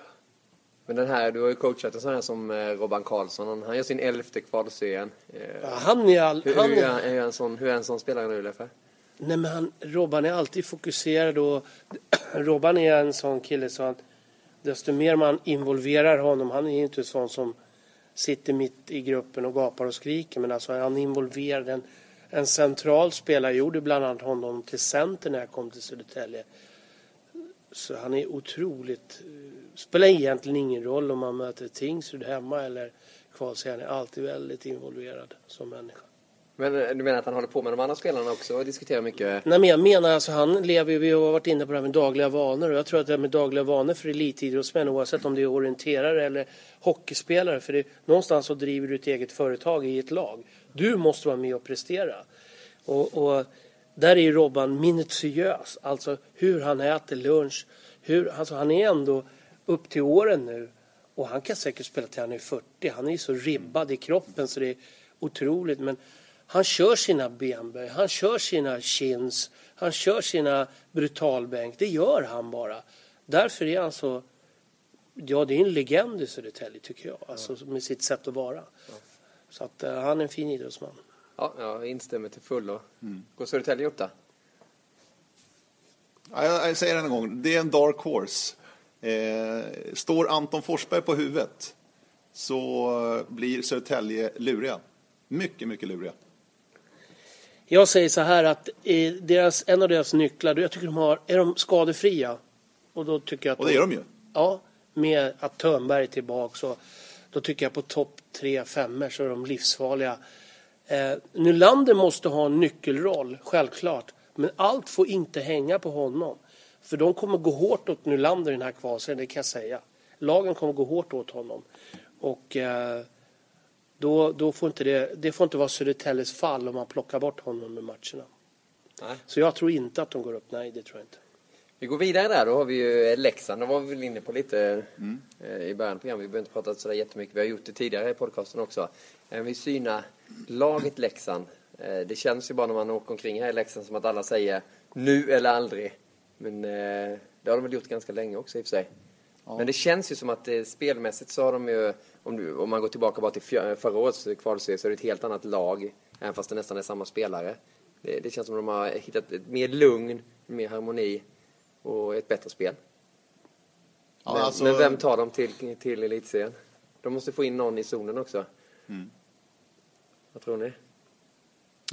Speaker 1: Men den här, du har ju coachat en sån här som eh, Robban Karlsson. Han gör sin elfte kvalserien. Eh,
Speaker 3: Ja, han är all,
Speaker 1: hur,
Speaker 3: han
Speaker 1: hur, är en sån, hur är en sån spelare nu, Leffe?
Speaker 3: nej men han, Robban är alltid fokuserad och Robban är en sån kille så att desto mer man involverar honom, han är ju inte sån som sitter mitt i gruppen och gapar och skriker men alltså han involverar en, en central spelare, gjorde bland annat honom till center när jag kom till Södertälje. Så han är otroligt, spelar egentligen ingen roll om man möter Tingsryd hemma eller kvalserien, han är alltid väldigt involverad som människa.
Speaker 1: Men eh, du menar att han håller på med de andra spelarna också och diskuterar mycket?
Speaker 3: Nej, men jag menar alltså han lever ju, vi har varit inne på det här med dagliga vanor och jag tror att det här med dagliga vanor för elitidrottsmän oavsett om det är orienterare eller hockeyspelare för det, någonstans så driver du ett eget företag i ett lag. Du måste vara med och prestera. Och, och där är ju Robban minutiös, alltså hur han äter lunch, hur, alltså han är ändå upp till åren nu och han kan säkert spela till han är 40. Han är ju så ribbad i kroppen så det är otroligt. Men han kör sina benböj, han kör sina chins, han kör sina brutalbänk. Det gör han bara. Därför är han så... Ja, det är en legend i Södertälje tycker jag. Alltså med sitt sätt att vara. Så att eh, han är en fin idrottsman.
Speaker 1: Ja, jag instämmer till fullo. Går Södertälje upp?
Speaker 2: Ja, jag, jag säger det en gång, det är en dark horse. Eh, står Anton Forsberg på huvudet så blir Södertälje luriga. Mycket, mycket luriga.
Speaker 3: Jag säger så här att deras, en av deras nycklar, jag tycker de har, är de skadefria? Och då tycker jag att
Speaker 2: Och det är de ju.
Speaker 3: Ja, med att Törnberg är tillbaka så då tycker jag på topp tre, femmer så är de livsfarliga. Eh, Nylander måste ha en nyckelroll, självklart. Men allt får inte hänga på honom. För de kommer gå hårt åt Nylander i den här kvalserien, det kan jag säga. Lagen kommer gå hårt åt honom. Och eh, då, då får inte det, det får inte vara Södertäljes fall om man plockar bort honom med matcherna.
Speaker 1: Nej.
Speaker 3: Så jag tror inte att de går upp, nej det tror jag inte.
Speaker 1: Vi går vidare där, då har vi ju Leksand. Det var vi väl inne på lite eh, i början av programmet. Vi behöver inte prata sådär jättemycket. Vi har gjort det tidigare i podcasten också. Eh, Vi synar laget Leksand. Eh, Det känns ju bara när man åker omkring här i Leksand som att alla säger nu eller aldrig. Men det har de väl gjort ganska länge också i och för sig. Men det känns ju som att eh, spelmässigt så har de ju, om, du, om man går tillbaka bara till fjö- förra årets kvalserie så är det ett helt annat lag. Även fast det nästan är samma spelare. Det, det känns som att de har hittat ett mer lugn, mer harmoni och ett bättre spel.
Speaker 2: Ja,
Speaker 1: men,
Speaker 2: alltså-
Speaker 1: men vem tar dem till, till elitserien? De måste få in någon i zonen också.
Speaker 2: Mm.
Speaker 1: Vad tror ni?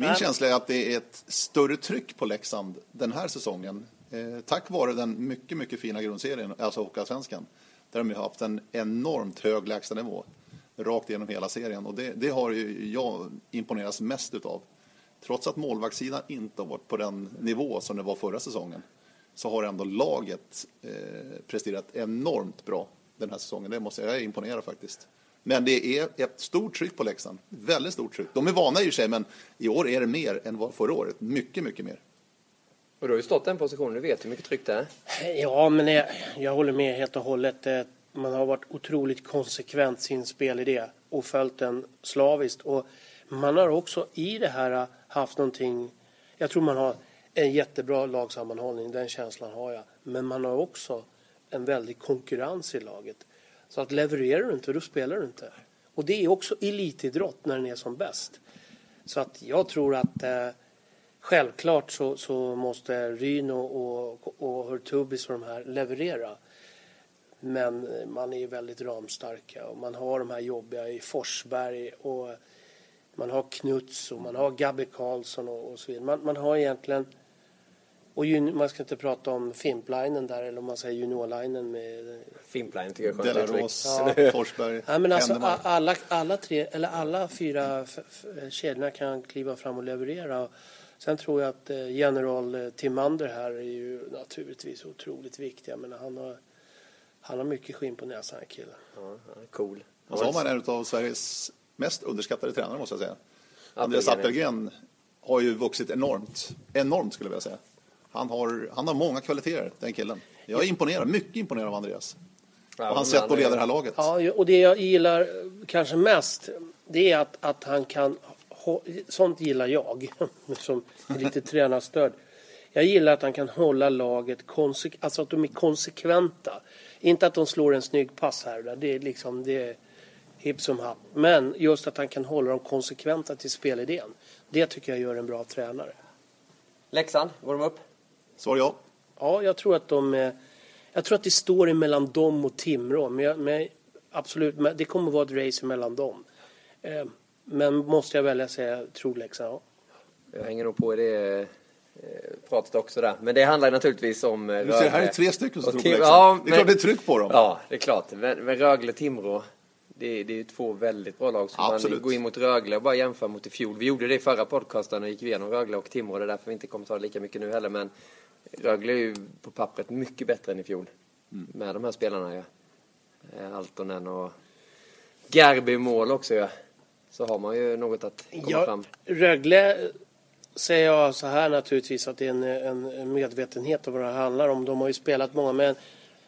Speaker 2: Min känsla är att det är ett större tryck på Leksand den här säsongen. Eh, tack vare den mycket, mycket fina grundserien, alltså Hockeyallsvenskan. Där de har haft en enormt hög lägstanivå rakt igenom hela serien. Och det, det har ju jag imponerats mest utav. Trots att målvaktssidan inte har varit på den nivå som det var förra säsongen så har ändå laget eh, presterat enormt bra den här säsongen. Det måste jag, jag är imponerad faktiskt. Men det är ett stort tryck på Leksand. Väldigt stort tryck. De är vana i och sig, men i år är det mer än förra året. Mycket, mycket mer.
Speaker 1: Och du har ju stått i den positionen, du vet hur mycket tryck det är.
Speaker 3: Ja, men jag, jag håller med helt och hållet. Eh, man har varit otroligt konsekvent sin spelidé och följt den slaviskt. Och man har också i det här eh, haft någonting. Jag tror man har en jättebra lagsammanhållning, den känslan har jag. Men man har också en väldig konkurrens i laget. Så att levererar du inte, då spelar du inte. Och det är också elitidrott när den är som bäst. Så att jag tror att eh, självklart så, så måste Ryno och, och Hurtubis och de här leverera. Men man är väldigt ramstarka och man har de här jobbiga i Forsberg och man har Knuts och man har Gabby Karlsson och, och så vidare. Man, man har egentligen och jun, man ska inte prata om Fimplinen där eller om man säger juniorlinen med
Speaker 1: Fimpline tycker jag är skönt.
Speaker 2: Delaros, Forsberg,
Speaker 3: Ja, men alltså, alla, alla, tre, eller alla fyra f- f- kedjorna kan kliva fram och leverera. Sen tror jag att eh, general eh, Timander här är ju naturligtvis otroligt viktig. Jag menar, han, har, han har mycket skinn på näsan, den här killen.
Speaker 1: Ja, han är cool.
Speaker 2: Och så har man en av Sveriges mest underskattade tränare måste jag säga. Andreas
Speaker 1: Appelgren.
Speaker 2: Har ju vuxit enormt. Enormt skulle jag vilja säga. Han har, han har många kvaliteter, den killen. Jag är imponerad, mycket imponerad av Andreas.
Speaker 1: Ja,
Speaker 2: och hans sätt att
Speaker 1: han
Speaker 2: leda det här laget.
Speaker 3: Ja, och det jag gillar kanske mest, det är att, att han kan... Sånt gillar jag, som är lite tränarstörd. Jag gillar att han kan hålla laget, alltså att de är konsekventa. Inte att de slår en snygg pass här och där, det är liksom, det är hipp som happ. Men just att han kan hålla dem konsekventa till spelidén. Det tycker jag gör en bra tränare.
Speaker 1: Leksand, går de upp?
Speaker 2: Svar ja.
Speaker 3: Ja, jag tror att de... Jag tror att det står emellan dem och Timrå. Men, jag, men absolut, men det kommer att vara ett race mellan dem. Men måste jag välja säga, Leksand. Ja.
Speaker 1: Jag hänger nog på i det eh, pratet också där. Men det handlar naturligtvis om eh,
Speaker 2: Du ser, här är tre stycken som tror på
Speaker 1: ja,
Speaker 2: det är klart
Speaker 1: men-
Speaker 2: det är tryck på dem.
Speaker 1: Ja, det är klart. Men, men Rögle-Timrå, det, det är ju två väldigt bra lag. Så
Speaker 2: Absolut.
Speaker 1: man går in mot Rögle och bara jämför mot i fjol. Vi gjorde det i förra podcasten och gick igenom Rögle och Timrå. Det är därför vi inte kommer ta det lika mycket nu heller. Men Rögle är ju på pappret mycket bättre än i fjol.
Speaker 2: Mm.
Speaker 1: Med de här spelarna ja. Eh, Altonen och Garby mål också ja. Så har man ju något att komma
Speaker 3: Ja,
Speaker 1: fram.
Speaker 3: Rögle säger jag så här naturligtvis att det är en, en, en medvetenhet om vad det handlar om. De har ju spelat många men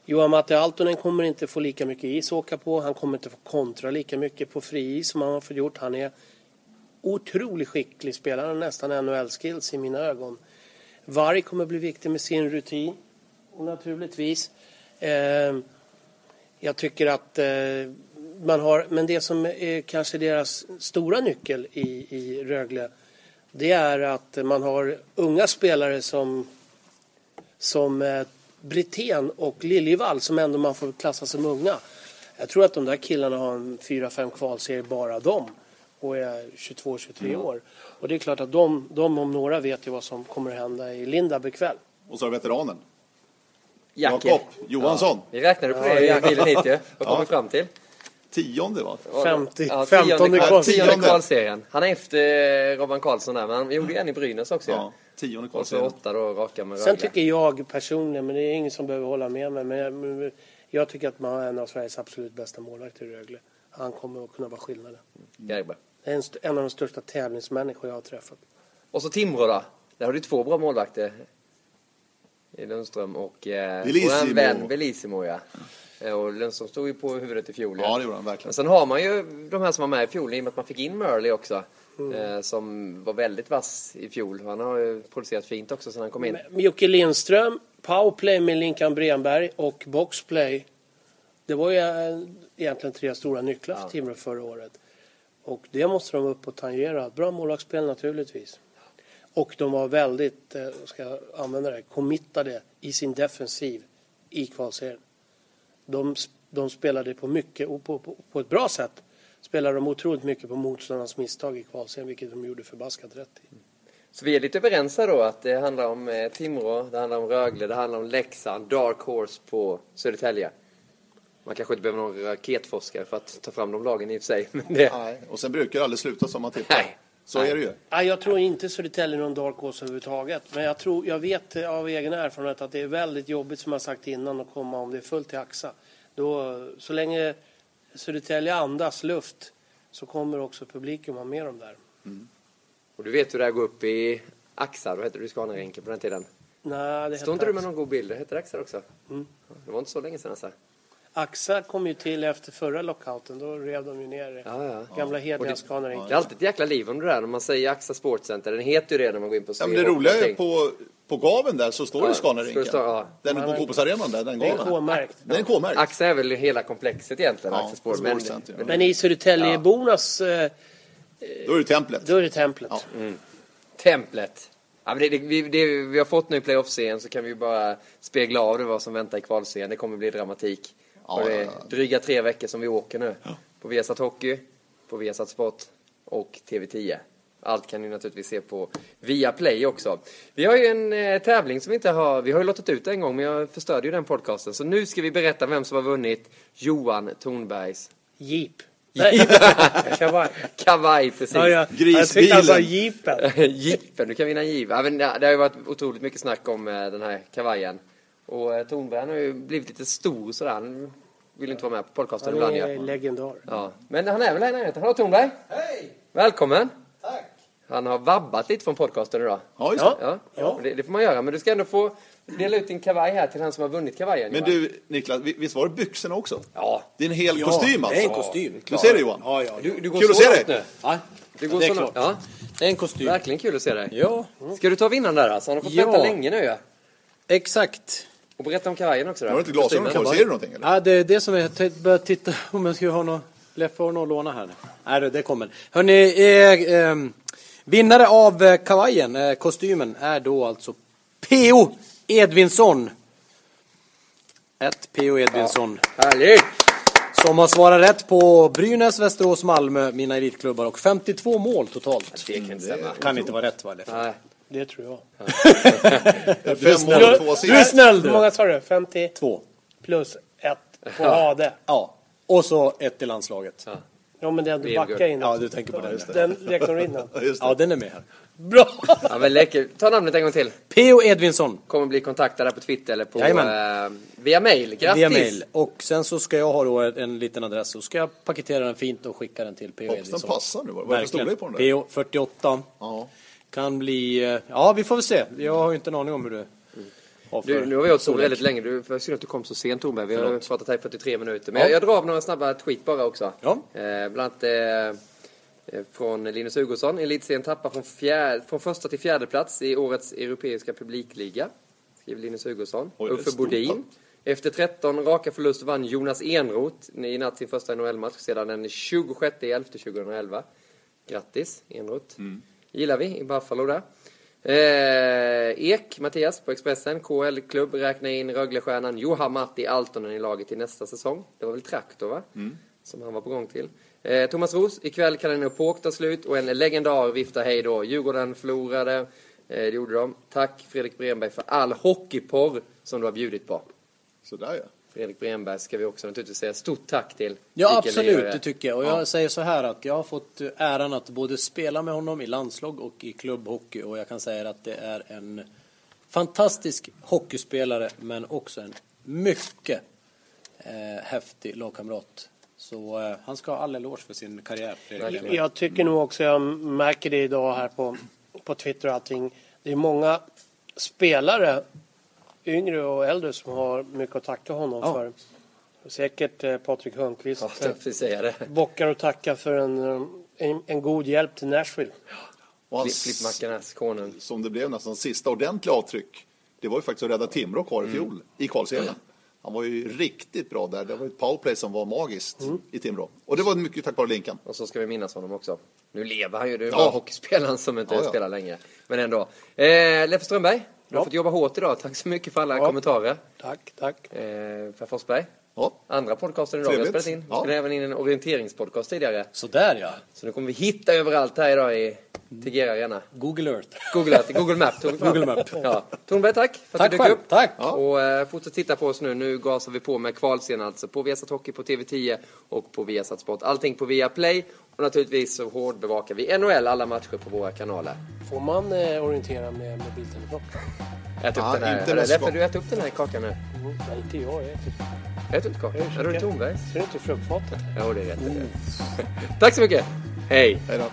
Speaker 3: Johan Matte Altonen kommer inte få lika mycket is att åka på. Han kommer inte få kontra lika mycket på fri is som han har fått gjort. Han är otroligt skicklig spelare, nästan NHL-skills i mina ögon. Varg kommer bli viktig med sin rutin, och naturligtvis. Eh, jag tycker att eh, man har, men det som är kanske deras stora nyckel i, i Rögle, det är att man har unga spelare som, som eh, Brithén och Liljevall som ändå man får klassa som unga. Jag tror att de där killarna har en 4-5 kvalserier bara de och är 22-23 år. Och det är klart att de, de om några vet ju vad som kommer att hända i Lindab ikväll.
Speaker 2: Och så har veteranen.
Speaker 1: Jacke.
Speaker 2: Jakob Johansson.
Speaker 1: Vi räknade på det i bilen hit ju. Vad kom vi fram till?
Speaker 2: Tionde va?
Speaker 3: 50,
Speaker 1: Ja,
Speaker 3: 15
Speaker 1: tionde,
Speaker 3: kval.
Speaker 1: tionde
Speaker 2: Tionde.
Speaker 1: kvalserien. Han är efter eh, Robban Karlsson där, men han gjorde en i Brynäs också.
Speaker 2: Ja, tionde
Speaker 1: Och så
Speaker 2: kvalserien.
Speaker 1: åtta då raka med
Speaker 3: Sen
Speaker 1: Rögle.
Speaker 3: tycker jag personligen, men det är ingen som behöver hålla med mig, men jag, jag tycker att man har en av Sveriges absolut bästa målvakter i Rögle. Han kommer att kunna vara skillnaden. Är en, en av de största tävlingsmänniskor jag har träffat.
Speaker 1: Och så Timrå då. Där har du två bra målvakter. i Lundström och eh,
Speaker 2: Bellissimo.
Speaker 1: vår vän Bellissimo. Ja. Eh, Och Lundström stod ju på huvudet i fjol.
Speaker 2: Ja, det gjorde han
Speaker 1: Men
Speaker 2: verkligen.
Speaker 1: sen har man ju de här som var med i fjol i och med att man fick in Murley också.
Speaker 3: Mm.
Speaker 1: Eh, som var väldigt vass i fjol. Han har ju producerat fint också sen han kom in.
Speaker 3: Jocke Lindström, powerplay med Linkan Bremberg och boxplay. Det var ju eh, egentligen tre stora nycklar för Timrå förra året. Och det måste de upp och tangera. Bra målvaktsspel naturligtvis. Och de var väldigt, ska jag använda det, committade i sin defensiv i kvalserien. De, de spelade på mycket, och på, på, på ett bra sätt, spelade de otroligt mycket på motståndarnas misstag i kvalserien, vilket de gjorde förbaskat rätt i.
Speaker 1: Så vi är lite överens här då att det handlar om eh, Timrå, det handlar om Rögle, det handlar om Leksand, Dark Horse på Södertälje. Man kanske inte behöver någon raketforskare för att ta fram de lagen i och för sig. Men det...
Speaker 2: Nej, och sen brukar det aldrig sluta som man tippar.
Speaker 1: Nej.
Speaker 2: Så är det ju.
Speaker 3: Nej, jag tror inte Södertälje är någon dark horse överhuvudtaget. Men jag, tror, jag vet av egen erfarenhet att det är väldigt jobbigt, som jag sagt innan, att komma om det är fullt i Axa. Då, så länge Södertälje andas luft så kommer också publiken vara med dem där.
Speaker 1: Och du vet hur det här går upp i Axar, vad hette du Scanarinken på den tiden?
Speaker 3: Nej, det
Speaker 1: Stod inte du med någon god bild? Det hette Axar också?
Speaker 3: Mm.
Speaker 1: Ja, Det var inte så länge sedan alltså.
Speaker 3: Axa kom ju till efter förra lockouten. Då rev de ju ner
Speaker 1: Ja, ja.
Speaker 3: gamla hedliga
Speaker 1: det-
Speaker 3: Scanarinken.
Speaker 1: Det är alltid ett jäkla liv om det där när man säger Axa Sportcenter. Den heter ju det när man går in på
Speaker 2: Ja, men det roliga är på, på gaven där så står
Speaker 1: Ja,
Speaker 2: det
Speaker 1: det
Speaker 2: Scanarinken.
Speaker 1: stå- ja.
Speaker 2: Den på fotbollsarenan där, den
Speaker 3: Det är
Speaker 2: gaven.
Speaker 3: K-märkt.
Speaker 2: Den är K-märkt.
Speaker 1: Axa är väl hela komplexet egentligen,
Speaker 2: Ja,
Speaker 1: Axa Sport. Men, men,
Speaker 3: Men i Södertäljebornas, eh,
Speaker 2: Då är det templet.
Speaker 3: då är det templet.
Speaker 2: Ja.
Speaker 1: templet. Ja, men det, det, vi, det vi har fått nu i playoff-serien så kan vi bara spegla av det vad som väntar i kvalserien. Det kommer bli dramatik.
Speaker 2: Ja,
Speaker 1: och det
Speaker 2: ja,
Speaker 1: är
Speaker 2: ja.
Speaker 1: dryga tre veckor som vi åker nu. På Viasat Hockey, på Viasat Sport och TV10. Allt kan ni naturligtvis se på Viaplay också. Vi har ju en eh, tävling som vi inte har, vi har ju lottat ut en gång men jag förstörde ju den podcasten. Så nu ska vi berätta vem som har vunnit Johan Tornbergs
Speaker 3: Jeep. Nej, kavaj.
Speaker 1: kavaj precis.
Speaker 3: Ja, ja.
Speaker 2: Grisbilen.
Speaker 3: Jag tyckte han sa jeepen.
Speaker 1: Jeepen, du kan vinna en jeep. Ja, men det det har ju varit otroligt mycket snack om eh, den här kavajen. Och eh, Tornberg han har ju blivit lite stor sådär. Han vill inte vara med på podcasten
Speaker 3: Han
Speaker 1: ibland.
Speaker 3: är
Speaker 1: Ja.
Speaker 3: legendar.
Speaker 1: Ja. Men han är väl här i närheten. Hallå Tornberg!
Speaker 4: Hej!
Speaker 1: Välkommen!
Speaker 4: Tack!
Speaker 1: Han har vabbat lite från podcasten idag.
Speaker 2: Ja, just
Speaker 3: Ja.
Speaker 2: det.
Speaker 1: Ja,
Speaker 3: Ja.
Speaker 1: Det, det får man göra. Men du ska ändå få dela ut din kavaj här till han som har vunnit kavajen.
Speaker 2: Men
Speaker 1: Johan.
Speaker 2: du, Niklas, vi- visst var det byxorna också?
Speaker 1: Ja.
Speaker 2: Det är en hel kostym
Speaker 4: det är en
Speaker 2: alltså?
Speaker 4: kostym.
Speaker 2: Du ser det Johan?
Speaker 4: Ja, ja.
Speaker 1: Du, du går
Speaker 2: Kul
Speaker 1: så
Speaker 2: att se dig.
Speaker 1: nu.
Speaker 4: ja.
Speaker 1: Du går
Speaker 4: det är
Speaker 1: så
Speaker 4: klart.
Speaker 1: Ja.
Speaker 4: Det är en kostym.
Speaker 1: Verkligen kul att se dig.
Speaker 4: Ja,
Speaker 1: Ska du ta vinnaren där alltså? Han har fått
Speaker 4: Ja.
Speaker 1: vänta länge nu ja.
Speaker 4: exakt.
Speaker 1: Och berätta om kavajen också då.
Speaker 2: Har du inte glasögon på? Ser du någonting eller?
Speaker 4: Ja, det är det som är... Jag börjar titta om jag ska ha något... Leffe har något att låna här. Nej, det- det kommer. Hörni, eh, eh, vinnare av eh, kavajen, eh, kostymen, är då alltså P.O. Edvinsson. Ett P.O. Edvinsson.
Speaker 1: Härligt!
Speaker 4: Som har svarat rätt på Brynäs, Västerås, Malmö, mina elitklubbar och 52 mål totalt.
Speaker 1: Det kan inte stämma.
Speaker 4: Kan inte vara rätt va? Leffe?
Speaker 1: Nej.
Speaker 3: Det tror jag.
Speaker 2: Fem mål två
Speaker 4: Du är snäll
Speaker 3: Hur
Speaker 4: du!
Speaker 3: många sa du? 50
Speaker 4: Två.
Speaker 3: plus 1 på Hade.
Speaker 4: Ja. Och så ett i landslaget.
Speaker 3: Ja, men den du backar in.
Speaker 4: Ja, du tänker på den.
Speaker 3: Den räknar du in den.
Speaker 2: Ja, det.
Speaker 4: Ja, den är med här.
Speaker 3: Bra!
Speaker 1: Ja, men läcker. Ta namnet en gång till.
Speaker 4: P.O. Edvinsson.
Speaker 1: Kommer bli kontaktad där på Twitter eller på, eh, via mail. Grattis!
Speaker 4: Via mail. Och sen så ska jag ha då en, en liten adress. Så ska jag paketera den fint och skicka den till P.O.
Speaker 2: Hoppas den
Speaker 4: Edvinsson.
Speaker 2: passar nu. Vad är det för storlek på den där?
Speaker 4: P.O. 48.
Speaker 2: Ja.
Speaker 4: Kan bli... eh, Ja, vi får väl se. Jag har ju inte en aning om hur det har för
Speaker 1: Du, nu har vi hållit på väldigt länge. Du, för synd att du kom så sent Tornberg. Vi har
Speaker 4: Förlåt.
Speaker 1: pratat här i 43 minuter. Men
Speaker 4: Ja.
Speaker 1: jag, jag drar av några snabba tweet bara också.
Speaker 4: Ja.
Speaker 1: Eh, bland annat eh, eh, från Linus Hugosson. Elitserien tappar från, fjär, från första till fjärde plats i årets europeiska publikliga. Skriver Linus Hugosson.
Speaker 2: Oj,
Speaker 1: Uffe Bodin. Efter 13 raka förluster vann Jonas Enroth i natt sin första NHL-match sedan den 26 11 2011. Grattis Enroth. Gillar vi i Buffalo där. Eh, Ek, Mattias på Expressen, KL-klubb räknar in Röglestjärnan Johan Matti Altonen i laget till nästa säsong. Det var väl Traktor va? Som han var på gång till. Eh, Thomas Roos, ikväll kan en epok ta slut och en legendar viftar hej då. Djurgården förlorade, eh, det gjorde de. Tack Fredrik Bremberg för all hockeyporr som du har bjudit på.
Speaker 2: Sådär ja.
Speaker 1: Fredrik Bremberg ska vi också naturligtvis säga stort tack till.
Speaker 4: Ja, absolut, det tycker jag. Och jag säger så här att jag har fått äran att både spela med honom i landslag och i klubbhockey. Och jag kan säga att det är en fantastisk hockeyspelare, men också en mycket eh, häftig lagkamrat. Så eh, han ska ha all eloge för sin karriär, Fredrik.
Speaker 3: Jag tycker nog också, jag märker det idag här på, på Twitter och allting. Det är många spelare yngre och äldre som har mycket att tacka honom
Speaker 4: Ja.
Speaker 3: för. Säkert eh, Patrik Hörnqvist.
Speaker 1: Ja, säga det.
Speaker 3: bockar och tackar för en, eh, en, en god hjälp till Nashville.
Speaker 2: Hans,
Speaker 1: Klippmackarnas konung.
Speaker 2: som det blev nästan sista ordentliga avtryck, det var ju faktiskt att rädda Timrå kvar i fjol i kvalserien. Han var ju riktigt bra där. Det var ett powerplay som var magiskt i Timrå. Och det var mycket tack vare Linkan.
Speaker 1: Och så ska vi minnas honom också. Nu lever han ju, det är
Speaker 2: Ja.
Speaker 1: bara hockeyspelaren som inte
Speaker 2: Ja, ja.
Speaker 1: spelar längre. Men ändå. Eh, Leffe Strömberg, du har
Speaker 3: Ja.
Speaker 1: fått jobba hårt idag. Tack så mycket för alla
Speaker 3: Ja.
Speaker 1: kommentarer.
Speaker 3: Tack, tack.
Speaker 1: Eh, Per Forsberg,
Speaker 2: Ja,
Speaker 1: andra podcasten idag vi har
Speaker 2: Trevligt.
Speaker 1: spelat in. Vi
Speaker 2: Ja.
Speaker 1: spelade även in en orienteringspodcast tidigare.
Speaker 4: Sådär ja.
Speaker 1: Så nu kommer vi hitta överallt här idag i Tegera Arena.
Speaker 4: Google Earth.
Speaker 1: Google, Google Map tog.
Speaker 4: Google Map.
Speaker 1: Ja. Tornberg, tack för att
Speaker 4: Tack
Speaker 1: du dök
Speaker 4: själv.
Speaker 1: upp.
Speaker 4: Tack.
Speaker 1: Och eh, fortsätt titta på oss nu. Nu gasar vi på med kvalscen alltså på Viasat Hockey på TV10 och på Viasat Sport. Allting på Viaplay. Och naturligtvis så hårdbevakar vi NHL alla matcher på våra kanaler.
Speaker 3: Får man eh, orientera med mobiltelefon?
Speaker 1: Ät upp
Speaker 2: Ja,
Speaker 1: den här.
Speaker 2: inte
Speaker 1: Leffe,
Speaker 2: gång.
Speaker 1: du äter upp den här kakan nu.
Speaker 3: Mm, nej, inte jag. Jag äter,
Speaker 1: Ät upp kakan.
Speaker 3: jag
Speaker 1: Ja, är det Tornbergs.
Speaker 3: Ser du inte fruktfatet?
Speaker 1: Ja, det är rätt. det rätt. Tack så mycket. Hej.
Speaker 2: hej då.